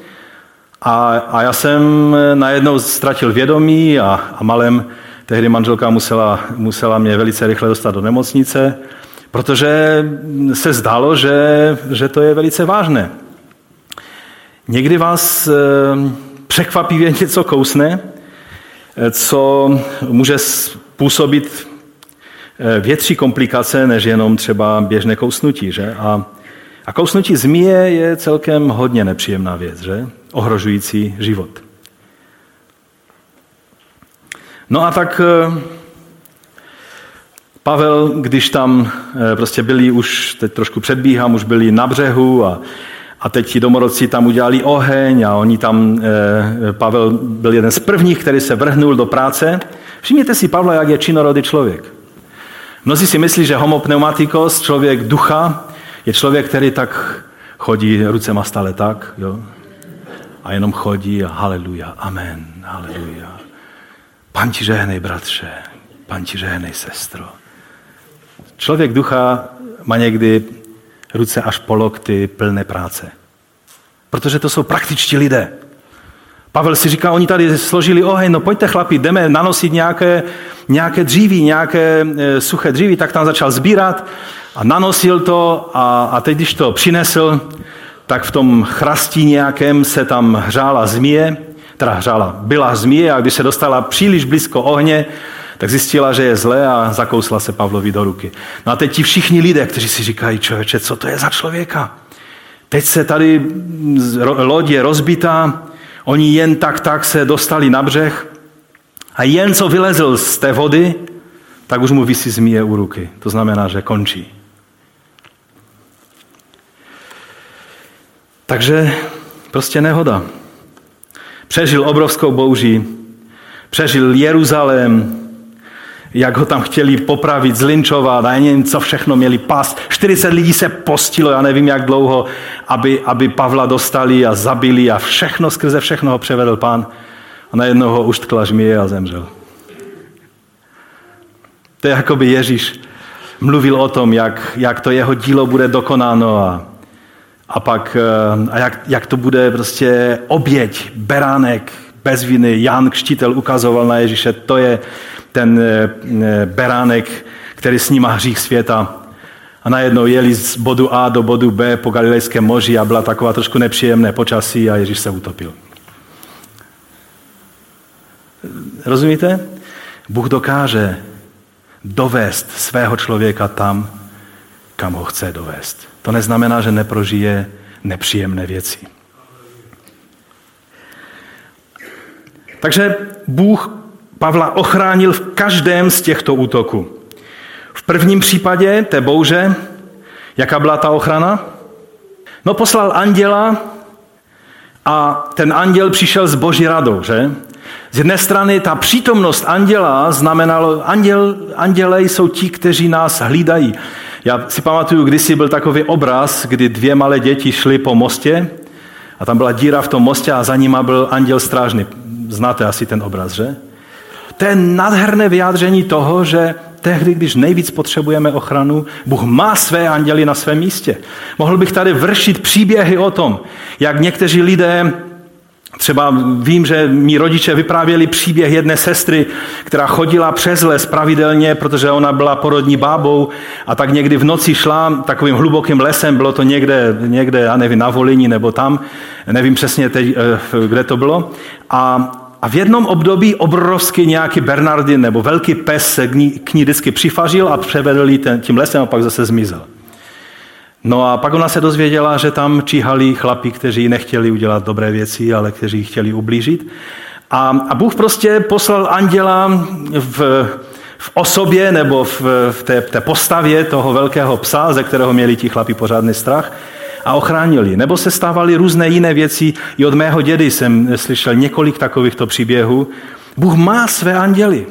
A, a já jsem najednou ztratil vědomí a, a malem tehdy manželka musela, musela mě velice rychle dostat do nemocnice, protože se zdálo, že, že to je velice vážné. Někdy vás eh, překvapivě něco kousne, eh, co může způsobit větší komplikace než jenom třeba běžné kousnutí. Že? A, a kousnutí zmije je celkem hodně nepříjemná věc, že? ohrožující život. No a tak eh, Pavel, když tam eh, prostě byli už, teď trošku předbíhám, už byli na břehu a, a teď ti domorodci tam udělali oheň a oni tam, Pavel byl jeden z prvních, který se vrhnul do práce. Všimněte si Pavla, jak je činorodý člověk. Mnozí si myslí, že homo pneumatikos, člověk ducha, je člověk, který tak chodí rucema stále tak, jo? A jenom chodí a haleluja, amen, haleluja. Pan ti žehnej, bratře, pan ti žehnej, sestro. Člověk ducha má někdy ruce až po lokty plné práce. Protože to jsou praktičtí lidé. Pavel si říká, oni tady složili oheň, no pojďte chlapi, jdeme nanosit nějaké, nějaké dříví, nějaké e, suché dříví, tak tam začal sbírat a nanosil to a, a teď, když to přinesl, tak v tom chrastí nějakém se tam hřála zmije, teda hřála, byla zmije a když se dostala příliš blízko ohně, tak zjistila, že je zlé a zakousla se Pavlovi do ruky. No a teď ti všichni lidé, kteří si říkají, člověče, co to je za člověka? Teď se tady je rozbitá, Oni jen tak tak se dostali na břeh a jen co vylezl z té vody, tak už mu vysí zmije u ruky. To znamená, že končí. Takže prostě nehoda. Přežil obrovskou bouři, přežil Jeruzalém, jak ho tam chtěli popravit, zlinčovat a nevím, co všechno měli past. 40 lidí se postilo, já nevím, jak dlouho, aby, aby Pavla dostali a zabili a všechno, skrze všechno ho převedl pán. A najednou ho uštkla žmije a zemřel. To je jako by Ježíš mluvil o tom, jak, jak to jeho dílo bude dokonáno a, a pak eh, a jak, jak to bude prostě oběť, beránek, bez viny. Jan Křtitel ukazoval na Ježíše, to je ten eh, eh, beránek, který snímá hřích světa. A najednou jeli z bodu A do bodu B po Galilejském moři a byla taková trošku nepříjemné počasí a Ježíš se utopil. Rozumíte? Bůh dokáže dovést svého člověka tam, kam ho chce dovést. To neznamená, že neprožije nepříjemné věci. Takže Bůh Pavla ochránil v každém z těchto útoků. V prvním případě té bouře, jaká byla ta ochrana? No poslal anděla a ten anděl přišel s boží radou, že? Z jedné strany ta přítomnost anděla znamenalo, anděl, anděle jsou ti, kteří nás hlídají. Já si pamatuju, kdysi byl takový obraz, kdy dvě malé děti šly po mostě a tam byla díra v tom mostě a za nima byl anděl strážný. Znáte asi ten obraz, že? To je nádherné vyjádření toho, že tehdy, když nejvíc potřebujeme ochranu, Bůh má své anděly na svém místě. Mohl bych tady vršit příběhy o tom, jak někteří lidé Třeba vím, že mý rodiče vyprávěli příběh jedné sestry, která chodila přes les pravidelně, protože ona byla porodní bábou a tak někdy v noci šla takovým hlubokým lesem, bylo to někde, někde já nevím, na Volini nebo tam, nevím přesně teď, eh, kde to bylo. A, a v jednom období obrovský nějaký Bernardin nebo velký pes se k ní vždycky přifařil a převedl ji tím lesem a pak zase zmizel. No a pak ona se dozvěděla, že tam číhali chlapi, kteří nechtěli udělat dobré věci, ale kteří chtěli ublížit. A, a Bůh prostě poslal anděla v, v osobě nebo v, v té, té postavě toho velkého psa, ze kterého měli ti chlapi pořádný strach a ochránili. Nebo se stávaly různé jiné věci. I od mého dědy jsem slyšel několik takovýchto příběhů. Bůh má své anděly,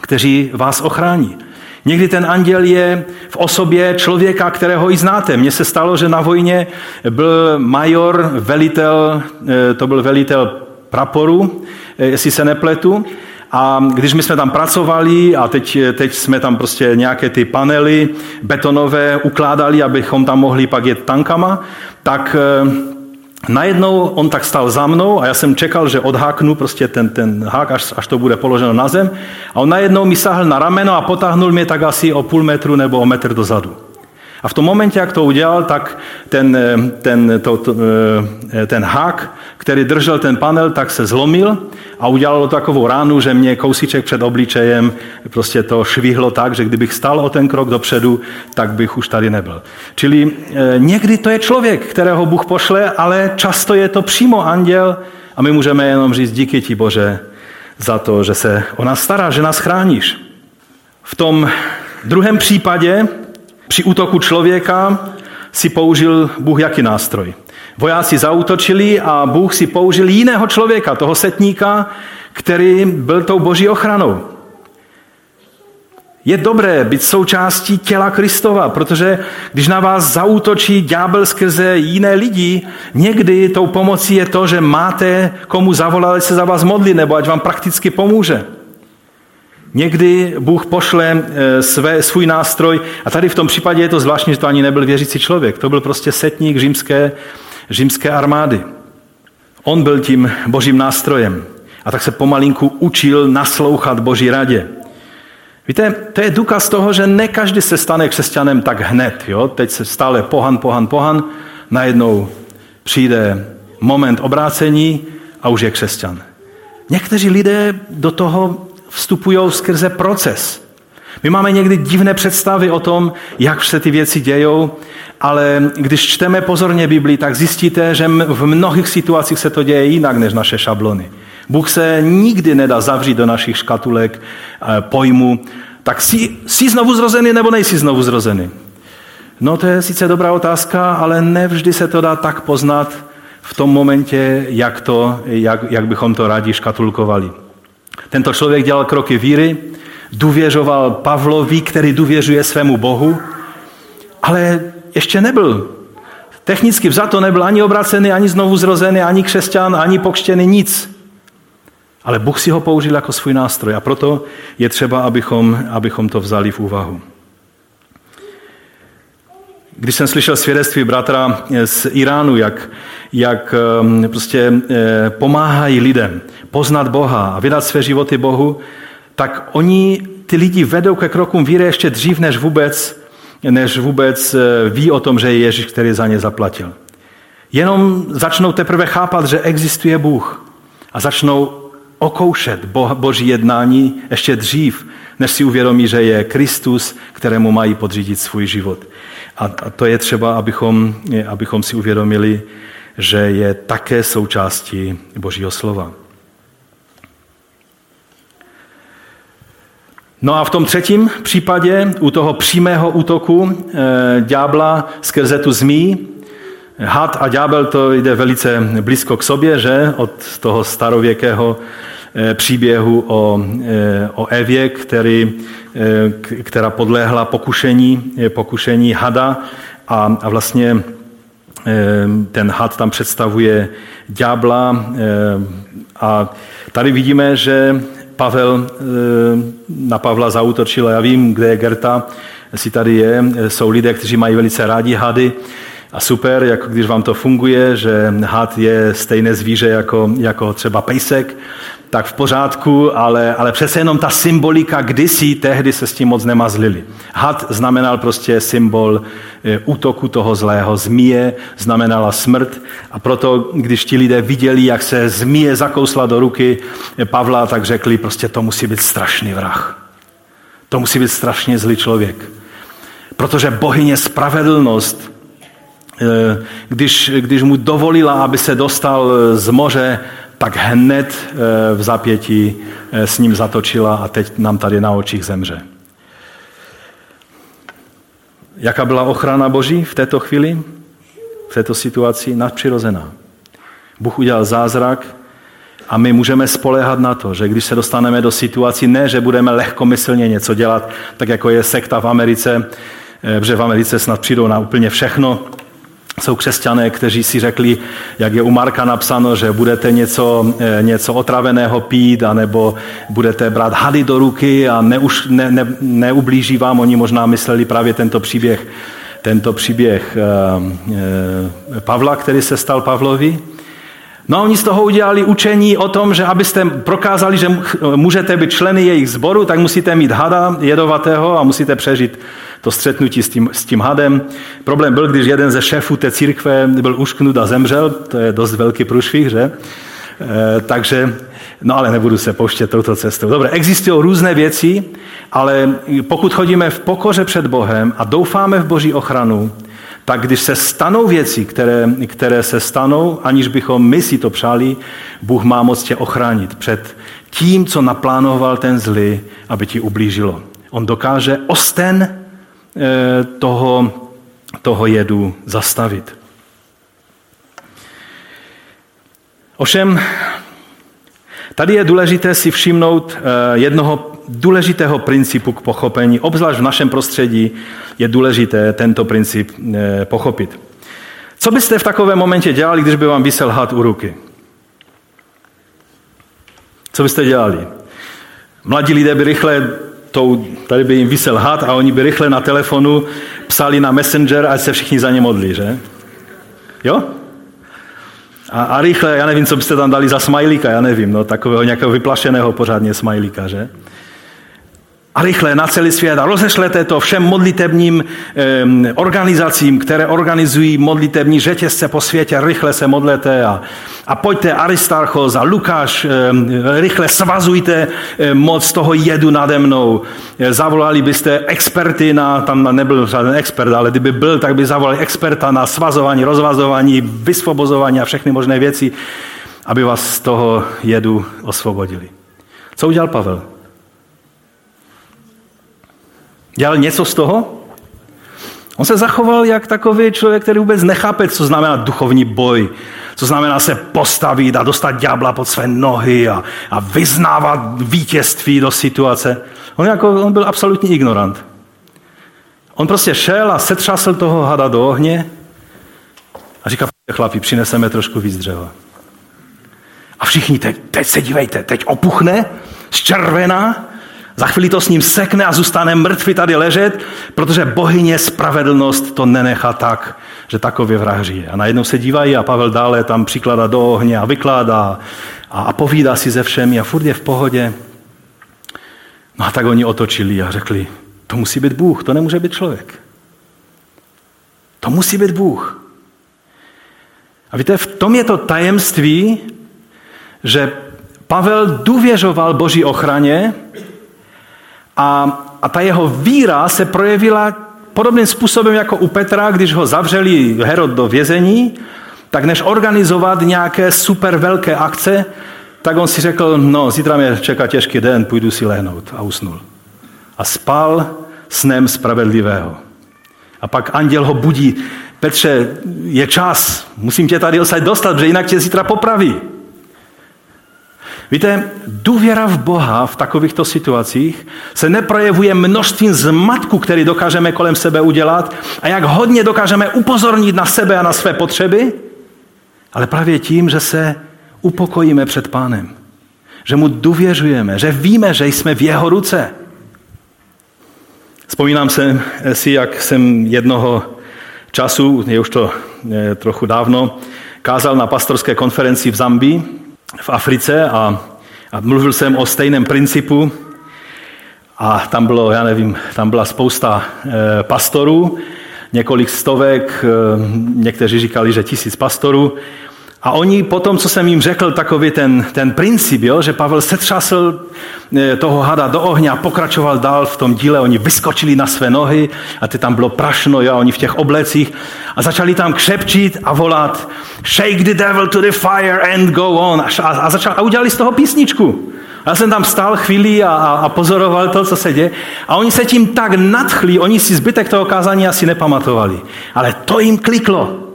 kteří vás ochrání. Někdy ten anděl je v osobě člověka, kterého i znáte. Mně se stalo, že na vojně byl major, velitel, eh, to byl velitel praporu, eh, jestli se nepletu, a když my jsme tam pracovali a teď, teď jsme tam prostě nějaké ty panely betonové ukládali, abychom tam mohli pak jet tankama, tak eh, Najednou on tak stál za mnou a já jsem čekal, že odháknu prostě ten, ten hák, až, až to bude položeno na zem. A on najednou mi sáhl na rameno a potáhnul mě tak asi o půl metru nebo o metr dozadu. A v tom momentě, jak to udělal, tak ten, ten, to, to, eh, ten hák, který držel ten panel, tak se zlomil a udělalo takovou ránu, že mě kousíček před obličejem prostě to švihlo tak, že kdybych stal o ten krok dopředu, tak bych už tady nebyl. Čili eh, někdy to je člověk, kterého Bůh pošle, ale často je to přímo anděl a my můžeme jenom říct díky ti Bože za to, že se o nás stará, že nás chráníš. V tom druhém případě při útoku člověka si použil Bůh jaký nástroj? Vojáci zautočili a Bůh si použil jiného člověka, toho setníka, který byl tou boží ochranou. Je dobré být součástí těla Kristova, protože když na vás zautočí ďábel skrze jiné lidi, někdy tou pomocí je to, že máte komu zavolat, se za vás modlí, nebo ať vám prakticky pomůže. Někdy Bůh pošle eh, své, svůj nástroj a tady v tom případě je to zvláštní, že to ani nebyl věřící člověk. To byl prostě setník římské, římské armády. On byl tím božím nástrojem a tak se pomalinku učil naslouchat boží radě. Víte, to je důkaz toho, že ne každý se stane křesťanem tak hned. Jo? Teď se stále pohan, pohan, pohan, najednou přijde moment obrácení a už je křesťan. Někteří lidé do toho vstupují skrze proces. My máme někdy divné představy o tom, jak se ty věci dějou, ale když čteme pozorně Biblii, tak zjistíte, že v mnohých situacích se to děje jinak než naše šablony. Bůh se nikdy nedá zavřít do našich škatulek eh, pojmu, tak jsi, jsi znovu zrozený nebo nejsi znovu zrozený? No to je sice dobrá otázka, ale nevždy se to dá tak poznat v tom momentě, jak, to, jak, jak bychom to rádi škatulkovali. Tento člověk dělal kroky víry, důvěřoval Pavlovi, který důvěřuje svému Bohu, ale ještě nebyl. Technicky vzato nebyl ani obracený, ani znovu zrozený, ani křesťan, ani pokštěný, nic. Ale Bůh si ho použil jako svůj nástroj a proto je třeba, abychom, abychom to vzali v úvahu. Když jsem slyšel svědectví bratra z Iránu, jak, jak um, prostě eh, pomáhají lidem poznat Boha a vydat své životy Bohu, tak oni ty lidi vedou ke krokům víry ještě dřív, než vůbec, než vůbec eh, ví o tom, že je Ježíš, který za ně zaplatil. Jenom začnou teprve chápat, že existuje Bůh a začnou okoušet boží jednání ještě dřív, než si uvědomí, že je Kristus, kterému mají podřídit svůj život. A to je třeba, abychom, abychom si uvědomili, že je také součástí Božího slova. No a v tom třetím případě, u toho přímého útoku e, ďábla skrze tu zmí, had a ďábel to jde velice blízko k sobě, že? Od toho starověkého příběhu o, e, o Evě, který, e, která podléhla pokušení, pokušení hada. A, a vlastně ten had tam představuje ďábla a tady vidíme, že Pavel na Pavla zautočil, já vím, kde je Gerta, jestli tady je, jsou lidé, kteří mají velice rádi hady, a super, jako když vám to funguje, že had je stejné zvíře jako, jako třeba pejsek, tak v pořádku, ale, ale přece jenom ta symbolika kdysi, tehdy se s tím moc nemazlili. Had znamenal prostě symbol e, útoku toho zlého. Zmije znamenala smrt a proto, když ti lidé viděli, jak se zmije zakousla do ruky Pavla, tak řekli, prostě to musí být strašný vrah. To musí být strašně zlý člověk. Protože bohyně spravedlnost Eh, když, když mu dovolila, aby se dostal z moře, tak hned eh, v zapětí eh, s ním zatočila a teď nám tady na očích zemře. Jaká byla ochrana Boží v této chvíli, v této situaci? Nadpřirozená. Bůh udělal zázrak a my můžeme spolehat na to, že když se dostaneme do situací, ne, že budeme lehkomyslně něco dělat, tak jako je sekta v Americe, protože v Americe snad přijdou na úplně všechno, jsou křesťané, kteří si řekli, jak je u Marka napsáno, že budete něco, eh, něco otraveného pít, anebo budete brát hady do ruky a neuž, ne, ne, neublíží vám. Oni možná mysleli právě tento příběh, tento příběh eh, eh, Pavla, který se stal Pavlovi. No a oni z toho udělali učení o tom, že abyste prokázali, že můžete být členy jejich sboru, tak musíte mít hada jedovatého a musíte přežít to střetnutí s tím, s tím hadem. Problém byl, když jeden ze šéfů té církve byl ušknut a zemřel, to je dost velký průšvih, že? E, takže, no ale nebudu se pouštět touto cestou. Dobře, existují různé věci, ale pokud chodíme v pokoře před Bohem a doufáme v Boží ochranu, tak když se stanou věci, které, které se stanou, aniž bychom my si to přáli, Bůh má moc tě ochránit před tím, co naplánoval ten zlý, aby ti ublížilo. On dokáže osten toho, toho jedu zastavit. Ovšem, tady je důležité si všimnout eh, jednoho důležitého principu k pochopení. Obzvlášť v našem prostředí je důležité tento princip eh, pochopit. Co byste v takovém momentě dělali, když by vám vysel had u ruky? Co byste dělali? Mladí lidé by rychle tou, tady by jim vysel had a oni by rychle na telefonu psali na Messenger, ať se všichni za ně modlí, že? Jo? A, a rychle, já nevím, co byste tam dali za smajlíka, já nevím, no, takového nějakého vyplašeného pořádně smajlíka, že? A rychle na celý svět a rozešlete to všem modlitebním organizacím, které organizují modlitební řetězce po světě, rychle se modlete a, a pojďte Aristarchos a Lukáš, rychle svazujte moc toho jedu nade mnou. Zavolali byste experty na, tam nebyl žádný expert, ale kdyby byl, tak by zavolali experta na svazování, rozvazování, vysvobozování a všechny možné věci, aby vás z toho jedu osvobodili. Co udělal Pavel? Dělal něco z toho? On se zachoval jak takový člověk, který vůbec nechápe, co znamená duchovní boj, Co znamená se postavit a dostat ďábla pod své nohy a, a vyznávat vítězství do situace. On, jako, on byl absolutní ignorant. On prostě šel a setřásl toho hada do ohně a říká, chlapi, přineseme trošku víc dřeva. A všichni, teď, teď se dívejte, teď opuchne, zčervená, za chvíli to s ním sekne a zůstane mrtvý tady ležet, protože bohyně spravedlnost to nenechá tak, že takově vraží. A najednou se dívají a Pavel dále tam přikládá do ohně a vykládá a, a povídá si ze všemi a furt je v pohodě. No a tak oni otočili a řekli, to musí být Bůh, to nemůže být člověk. To musí být Bůh. A víte, v tom je to tajemství, že Pavel důvěřoval Boží ochraně a, a ta jeho víra se projevila podobným způsobem jako u Petra, když ho zavřeli Herod do vězení, tak než organizovat nějaké super velké akce, tak on si řekl, no, zítra mě čeká těžký den, půjdu si lehnout a usnul. A spal snem spravedlivého. A pak anděl ho budí, Petře, je čas, musím tě tady dostat, protože jinak tě zítra popraví. Víte, důvěra v Boha v takovýchto situacích se neprojevuje množstvím zmatku, který dokážeme kolem sebe udělat a jak hodně dokážeme upozornit na sebe a na své potřeby, ale právě tím, že se upokojíme před pánem. Že mu důvěřujeme, že víme, že jsme v jeho ruce. Vzpomínám se si, jak jsem jednoho času, je už to trochu dávno, kázal na pastorské konferenci v Zambii, v Africe a, a mluvil jsem o stejném principu a tam bylo, já nevím, tam byla spousta e, pastorů, několik stovek, e, někteří říkali, že tisíc pastorů a oni potom, co jsem jim řekl, takový ten, ten princip, jo, že Pavel setřásl eh, toho hada do ohně a pokračoval dál v tom díle, oni vyskočili na své nohy a ty tam bylo prašno, jo, oni v těch oblecích a začali tam křepčit a volat Shake the devil to the fire and go on a, a, začal, a udělali z toho písničku. A já jsem tam stál chvíli a, a, a pozoroval to, co se děje. A oni se tím tak nadchli, oni si zbytek toho kázání asi nepamatovali. Ale to jim kliklo.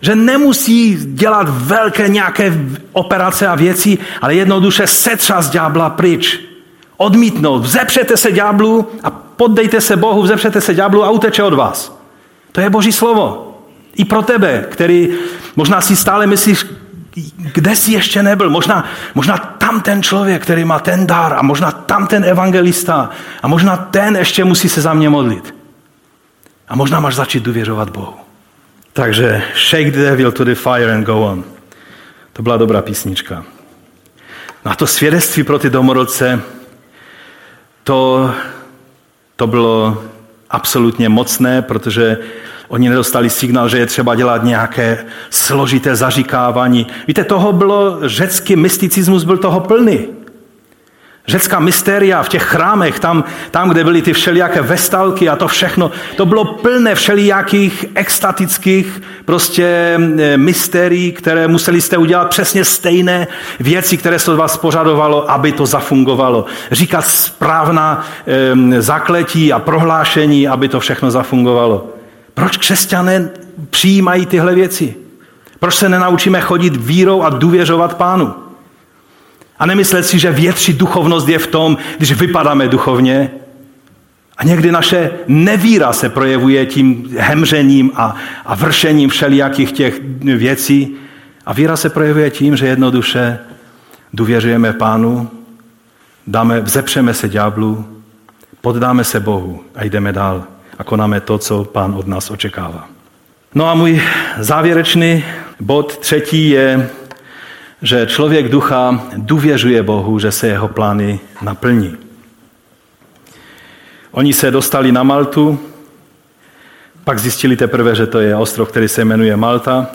Že nemusí dělat velké nějaké operace a věci, ale jednoduše setřas ďábla pryč. Odmítnout. Vzepřete se ďáblu a poddejte se Bohu, vzepřete se ďáblu a uteče od vás. To je Boží slovo. I pro tebe, který možná si stále myslíš, kde jsi ještě nebyl. Možná, možná tam ten člověk, který má ten dar a možná tam ten evangelista a možná ten ještě musí se za mě modlit. A možná máš začít důvěřovat Bohu. Takže Shake the devil to the fire and go on. To byla dobrá písnička. No a to svědectví pro ty domorodce, to, to bylo absolutně mocné, protože oni nedostali signál, že je třeba dělat nějaké složité zaříkávání. Víte, toho bylo, řecký mysticismus byl toho plný. Řecká mystéria v těch chrámech, tam, tam, kde byly ty všelijaké vestalky a to všechno, to bylo plné všelijakých extatických prostě e, mystérií, které museli jste udělat přesně stejné věci, které se od vás požadovalo, aby to zafungovalo. Říkat správná e, zakletí a prohlášení, aby to všechno zafungovalo. Proč křesťané přijímají tyhle věci? Proč se nenaučíme chodit vírou a důvěřovat pánu? A nemyslet si, že větší duchovnost je v tom, když vypadáme duchovně. A někdy naše nevíra se projevuje tím hemřením a, a vršením všelijakých těch věcí. A víra se projevuje tím, že jednoduše důvěřujeme pánu, dáme, vzepřeme se ďáblu, poddáme se Bohu a jdeme dál a konáme to, co pán od nás očekává. No a můj závěrečný bod třetí je že člověk ducha důvěřuje Bohu, že se jeho plány naplní. Oni se dostali na Maltu, pak zjistili teprve, že to je ostrov, který se jmenuje Malta.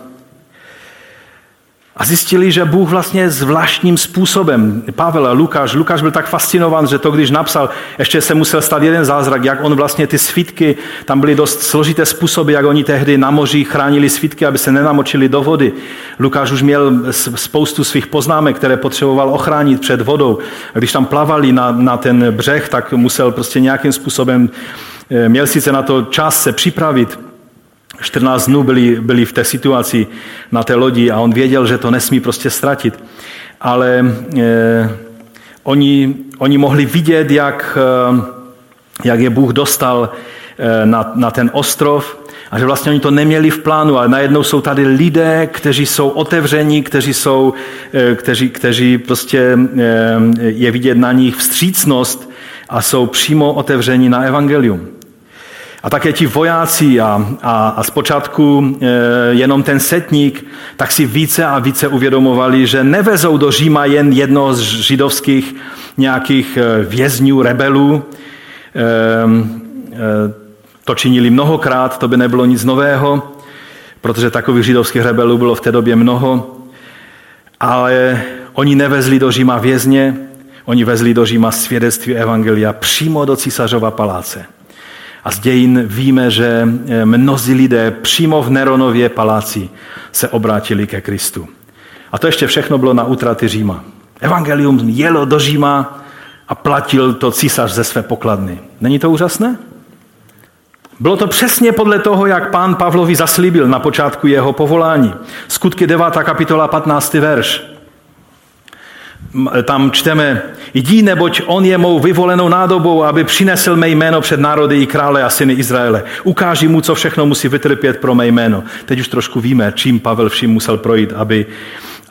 A zjistili, že Bůh vlastně zvláštním způsobem, Pavel a Lukáš, Lukáš byl tak fascinován, že to, když napsal, ještě se musel stát jeden zázrak, jak on vlastně ty svítky, tam byly dost složité způsoby, jak oni tehdy na moři chránili svítky, aby se nenamočili do vody. Lukáš už měl spoustu svých poznámek, které potřeboval ochránit před vodou. A když tam plavali na, na ten břeh, tak musel prostě nějakým způsobem, eh, měl sice na to čas se připravit, 14 dnů byli, byli v té situaci na té lodi a on věděl, že to nesmí prostě ztratit. Ale eh, oni, oni mohli vidět, jak, eh, jak je Bůh dostal eh, na, na ten ostrov a že vlastně oni to neměli v plánu, ale najednou jsou tady lidé, kteří jsou otevření, kteří, jsou, eh, kteří, kteří prostě eh, je vidět na nich vstřícnost a jsou přímo otevření na evangelium. A také ti vojáci a, a, a zpočátku e, jenom ten setník, tak si více a více uvědomovali, že nevezou do Říma jen jednoho z židovských nějakých vězňů, rebelů. E, e, to činili mnohokrát, to by nebylo nic nového, protože takových židovských rebelů bylo v té době mnoho, ale oni nevezli do Říma vězně, oni vezli do Říma svědectví Evangelia přímo do císařova paláce. A z dějin víme, že eh, mnozí lidé přímo v Neronově paláci se obrátili ke Kristu. A to ještě všechno bylo na útraty Říma. Evangelium jelo do Říma a platil to císař ze své pokladny. Není to úžasné? Bylo to přesně podle toho, jak pán Pavlovi zaslíbil na počátku jeho povolání. Skutky 9. kapitola 15. verš. Tam čteme, jdi, neboť on je mou vyvolenou nádobou, aby přinesl mé jméno před národy i krále a syny Izraele. Ukáži mu, co všechno musí vytrpět pro mé jméno. Teď už trošku víme, čím Pavel vším musel projít, aby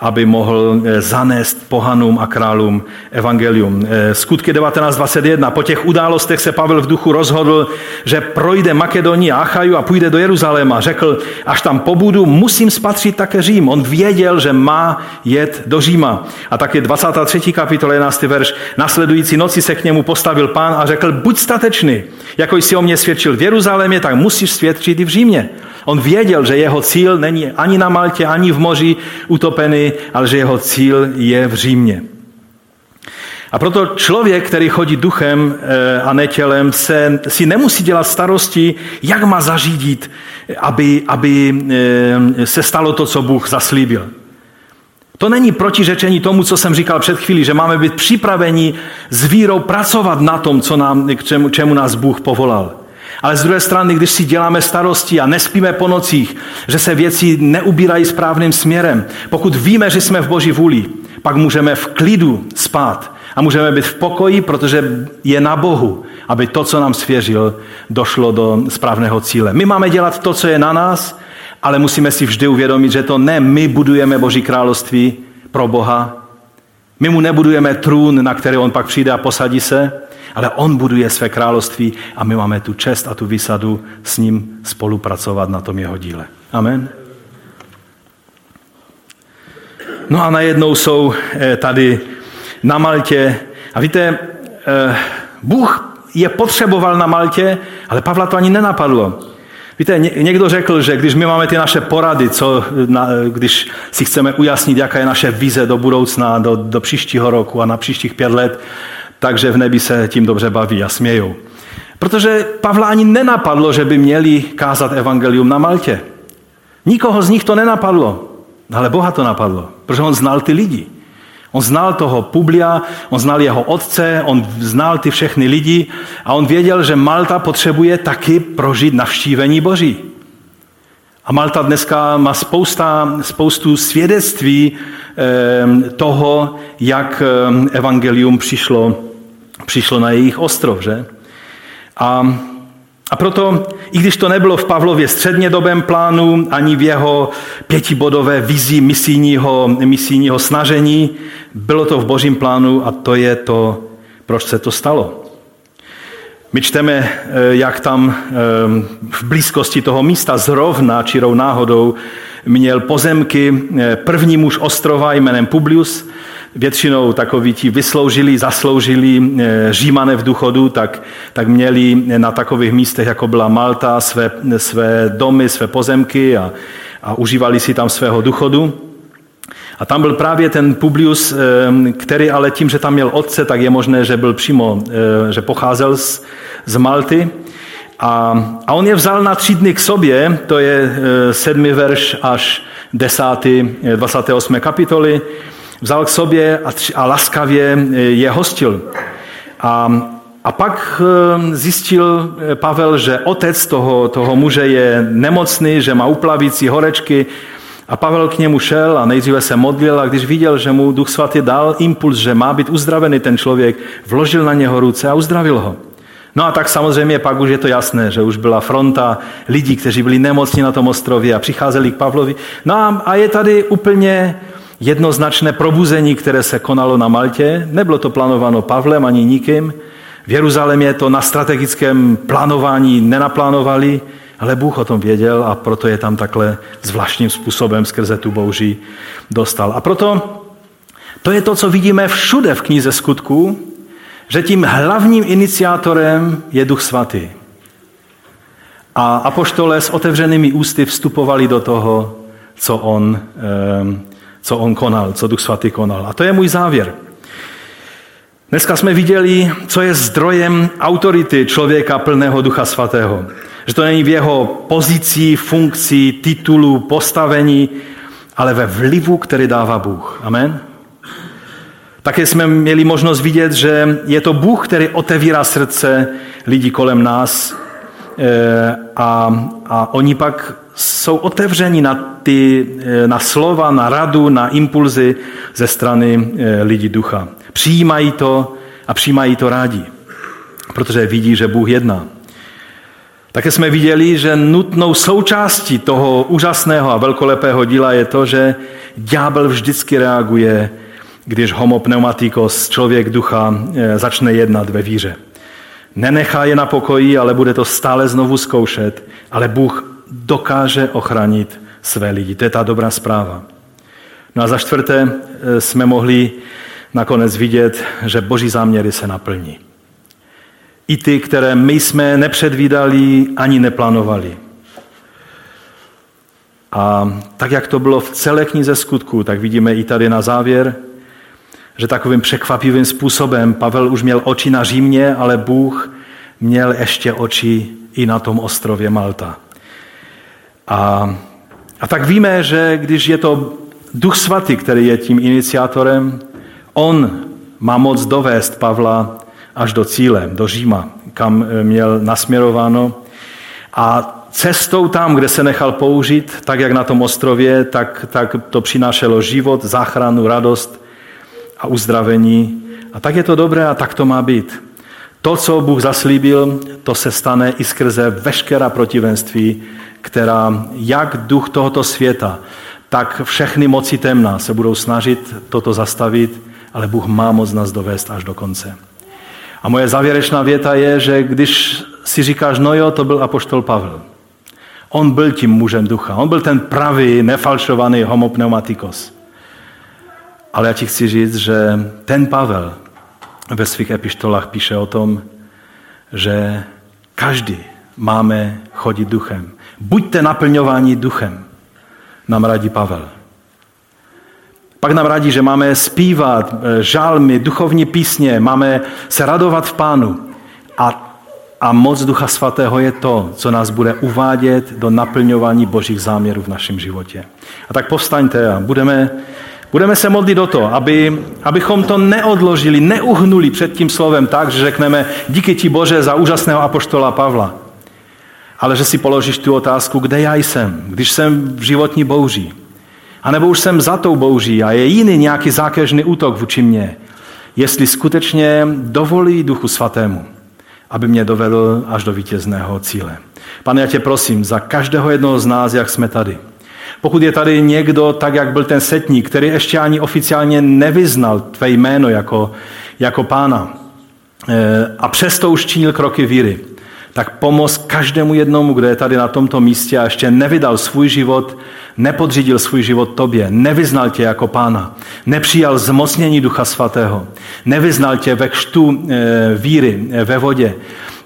aby mohl eh, zanést pohanům a králům evangelium. Eh, skutky 19.21. Po těch událostech se Pavel v duchu rozhodl, že projde Makedonii a Achaju a půjde do Jeruzaléma. Řekl, až tam pobudu, musím spatřit také Řím. On věděl, že má jet do Říma. A taky 23. kapitola 11. verš. Nasledující noci se k němu postavil pán a řekl, buď statečný, jako jsi o mě svědčil v Jeruzalémě, tak musíš svědčit i v Římě. On věděl, že jeho cíl není ani na Maltě, ani v moři utopený, ale že jeho cíl je v Římě. A proto člověk, který chodí duchem eh, a ne tělem, se, si nemusí dělat starosti, jak má zařídit, aby, aby eh, se stalo to, co Bůh zaslíbil. To není protiřečení tomu, co jsem říkal před chvílí, že máme být připraveni s vírou pracovat na tom, co nám, k čemu, čemu nás Bůh povolal. Ale z druhé strany, když si děláme starosti a nespíme po nocích, že se věci neubírají správným směrem, pokud víme, že jsme v Boží vůli, pak můžeme v klidu spát a můžeme být v pokoji, protože je na Bohu, aby to, co nám svěřil, došlo do správného cíle. My máme dělat to, co je na nás, ale musíme si vždy uvědomit, že to ne my budujeme Boží království pro Boha, my mu nebudujeme trůn, na který on pak přijde a posadí se, ale on buduje své království a my máme tu čest a tu výsadu s ním spolupracovat na tom jeho díle. Amen. No a najednou jsou eh, tady na Maltě. A víte, eh, Bůh je potřeboval na Maltě, ale Pavla to ani nenapadlo. Víte, někdo řekl, že když my máme ty naše porady, co, na, když si chceme ujasnit, jaká je naše vize do budoucna, do, do příštího roku a na příštích pět let, takže v nebi se tím dobře baví a smějou. Protože Pavla ani nenapadlo, že by měli kázat evangelium na Maltě. Nikoho z nich to nenapadlo, ale Boha to napadlo, protože on znal ty lidi. On znal toho Publia, on znal jeho otce, on znal ty všechny lidi a on věděl, že Malta potřebuje taky prožít navštívení Boží. A Malta dneska má spousta, spoustu svědectví eh, toho, jak eh, evangelium přišlo přišlo na jejich ostrov, že? A, a proto, i když to nebylo v Pavlově střednědobém plánu, ani v jeho pětibodové vizi misijního, misijního snažení, bylo to v božím plánu a to je to, proč se to stalo. My čteme, eh, jak tam eh, v blízkosti toho místa zrovna čirou náhodou měl pozemky eh, první muž ostrova jménem Publius, většinou takoví ti vysloužili, zasloužili eh, římané v důchodu, tak, tak měli na takových místech, jako byla Malta, své, své domy, své pozemky a, a užívali si tam svého důchodu. A tam byl právě ten Publius, eh, který ale tím, že tam měl otce, tak je možné, že byl přímo, eh, že pocházel z, z Malty. A, a on je vzal na tři dny k sobě, to je sedmi verš až desátý, 28. kapitoly vzal k sobě a, a laskavě e, je hostil. A, a pak eh, zjistil Pavel, že otec toho, toho muže je nemocný, že má uplavící horečky a Pavel k němu šel a nejdříve se modlil a když viděl, že mu Duch Svatý dal impuls, že má být uzdravený ten člověk, vložil na něho ruce a uzdravil ho. No a tak samozřejmě pak už je to jasné, že už byla fronta lidí, kteří byli nemocní na tom ostrově a přicházeli k Pavlovi. No a je tady úplně jednoznačné probuzení, které se konalo na Maltě. Nebylo to plánováno Pavlem ani nikým. V Jeruzalémě to na strategickém plánování nenaplánovali, ale Bůh o tom věděl a proto je tam takhle zvláštním způsobem skrze tu bouří dostal. A proto to je to, co vidíme všude v knize skutků, že tím hlavním iniciátorem je Duch Svatý. A apoštole s otevřenými ústy vstupovali do toho, co on, co on konal, co Duch Svatý konal. A to je můj závěr. Dneska jsme viděli, co je zdrojem autority člověka plného Ducha Svatého. Že to není v jeho pozici, funkci, titulu, postavení, ale ve vlivu, který dává Bůh. Amen? Také jsme měli možnost vidět, že je to Bůh, který otevírá srdce lidí kolem nás a, a oni pak jsou otevřeni na, ty, eh, na slova, na radu, na impulzy ze strany eh, lidí ducha. Přijímají to a přijímají to rádi, protože vidí, že Bůh jedná. Také jsme viděli, že nutnou součástí toho úžasného a velkolepého díla je to, že ďábel vždycky reaguje když homo pneumatikos, člověk ducha, eh, začne jednat ve víře. Nenechá je na pokoji, ale bude to stále znovu zkoušet, ale Bůh dokáže ochránit své lidi. To je ta dobrá zpráva. No a za čtvrté eh, jsme mohli nakonec vidět, že boží záměry se naplní. I ty, které my jsme nepředvídali ani neplánovali. A tak, jak to bylo v celé knize skutků, tak vidíme i tady na závěr, že takovým překvapivým způsobem Pavel už měl oči na Římě, ale Bůh měl ještě oči i na tom ostrově Malta. A, a tak víme, že když je to Duch Svatý, který je tím iniciátorem, on má moc dovést Pavla až do cíle, do Říma, kam měl nasměrováno. A cestou tam, kde se nechal použít, tak jak na tom ostrově, tak, tak to přinášelo život, záchranu, radost a uzdravení. A tak je to dobré a tak to má být. To, co Bůh zaslíbil, to se stane i skrze veškerá protivenství, která jak duch tohoto světa, tak všechny moci temna se budou snažit toto zastavit, ale Bůh má moc nás dovést až do konce. A moje závěrečná věta je, že když si říkáš, no jo, to byl apoštol Pavel. On byl tím mužem ducha. On byl ten pravý, nefalšovaný homopneumatikos. Ale já ti chci říct, že ten Pavel ve svých epištolách píše o tom, že každý máme chodit duchem. Buďte naplňováni duchem, nám radí Pavel. Pak nám radí, že máme zpívat eh, žálmy, duchovní písně, máme se radovat v Pánu. A, a moc Ducha Svatého je to, co nás bude uvádět do naplňování Božích záměrů v našem životě. A tak povstaňte a budeme Budeme se modlit o to, aby, abychom to neodložili, neuhnuli před tím slovem tak, že řekneme díky ti Bože za úžasného apoštola Pavla. Ale že si položíš tu otázku, kde já jsem, když jsem v životní bouří. A nebo už jsem za tou bouří a je jiný nějaký zákeřný útok vůči mně. Jestli skutečně dovolí Duchu Svatému, aby mě dovedl až do vítězného cíle. Pane, já tě prosím za každého jednoho z nás, jak jsme tady – pokud je tady někdo, tak jak byl ten setník, který ještě ani oficiálně nevyznal tvé jméno jako, jako pána eh, a přesto už činil kroky víry, tak pomoz každému jednomu, kdo je tady na tomto místě a ještě nevydal svůj život, nepodřídil svůj život tobě, nevyznal tě jako pána, nepřijal zmocnění Ducha Svatého, nevyznal tě ve kštu eh, víry eh, ve vodě,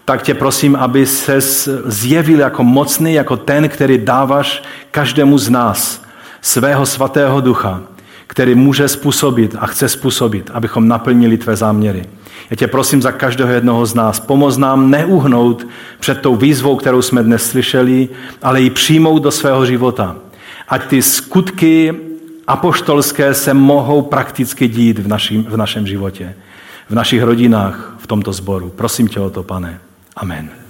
tak tě prosím, aby se zjevil jako mocný, jako ten, který dáváš každému z nás svého svatého ducha, který může způsobit a chce způsobit, abychom naplnili tvé záměry. Já tě prosím za každého jednoho z nás, pomoz nám neuhnout před tou výzvou, kterou jsme dnes slyšeli, ale ji přijmout do svého života. Ať ty skutky apoštolské se mohou prakticky dít v našem, v našem životě. v našich rodinách, v tomto sboru. Prosím tě o to, pane. Amen.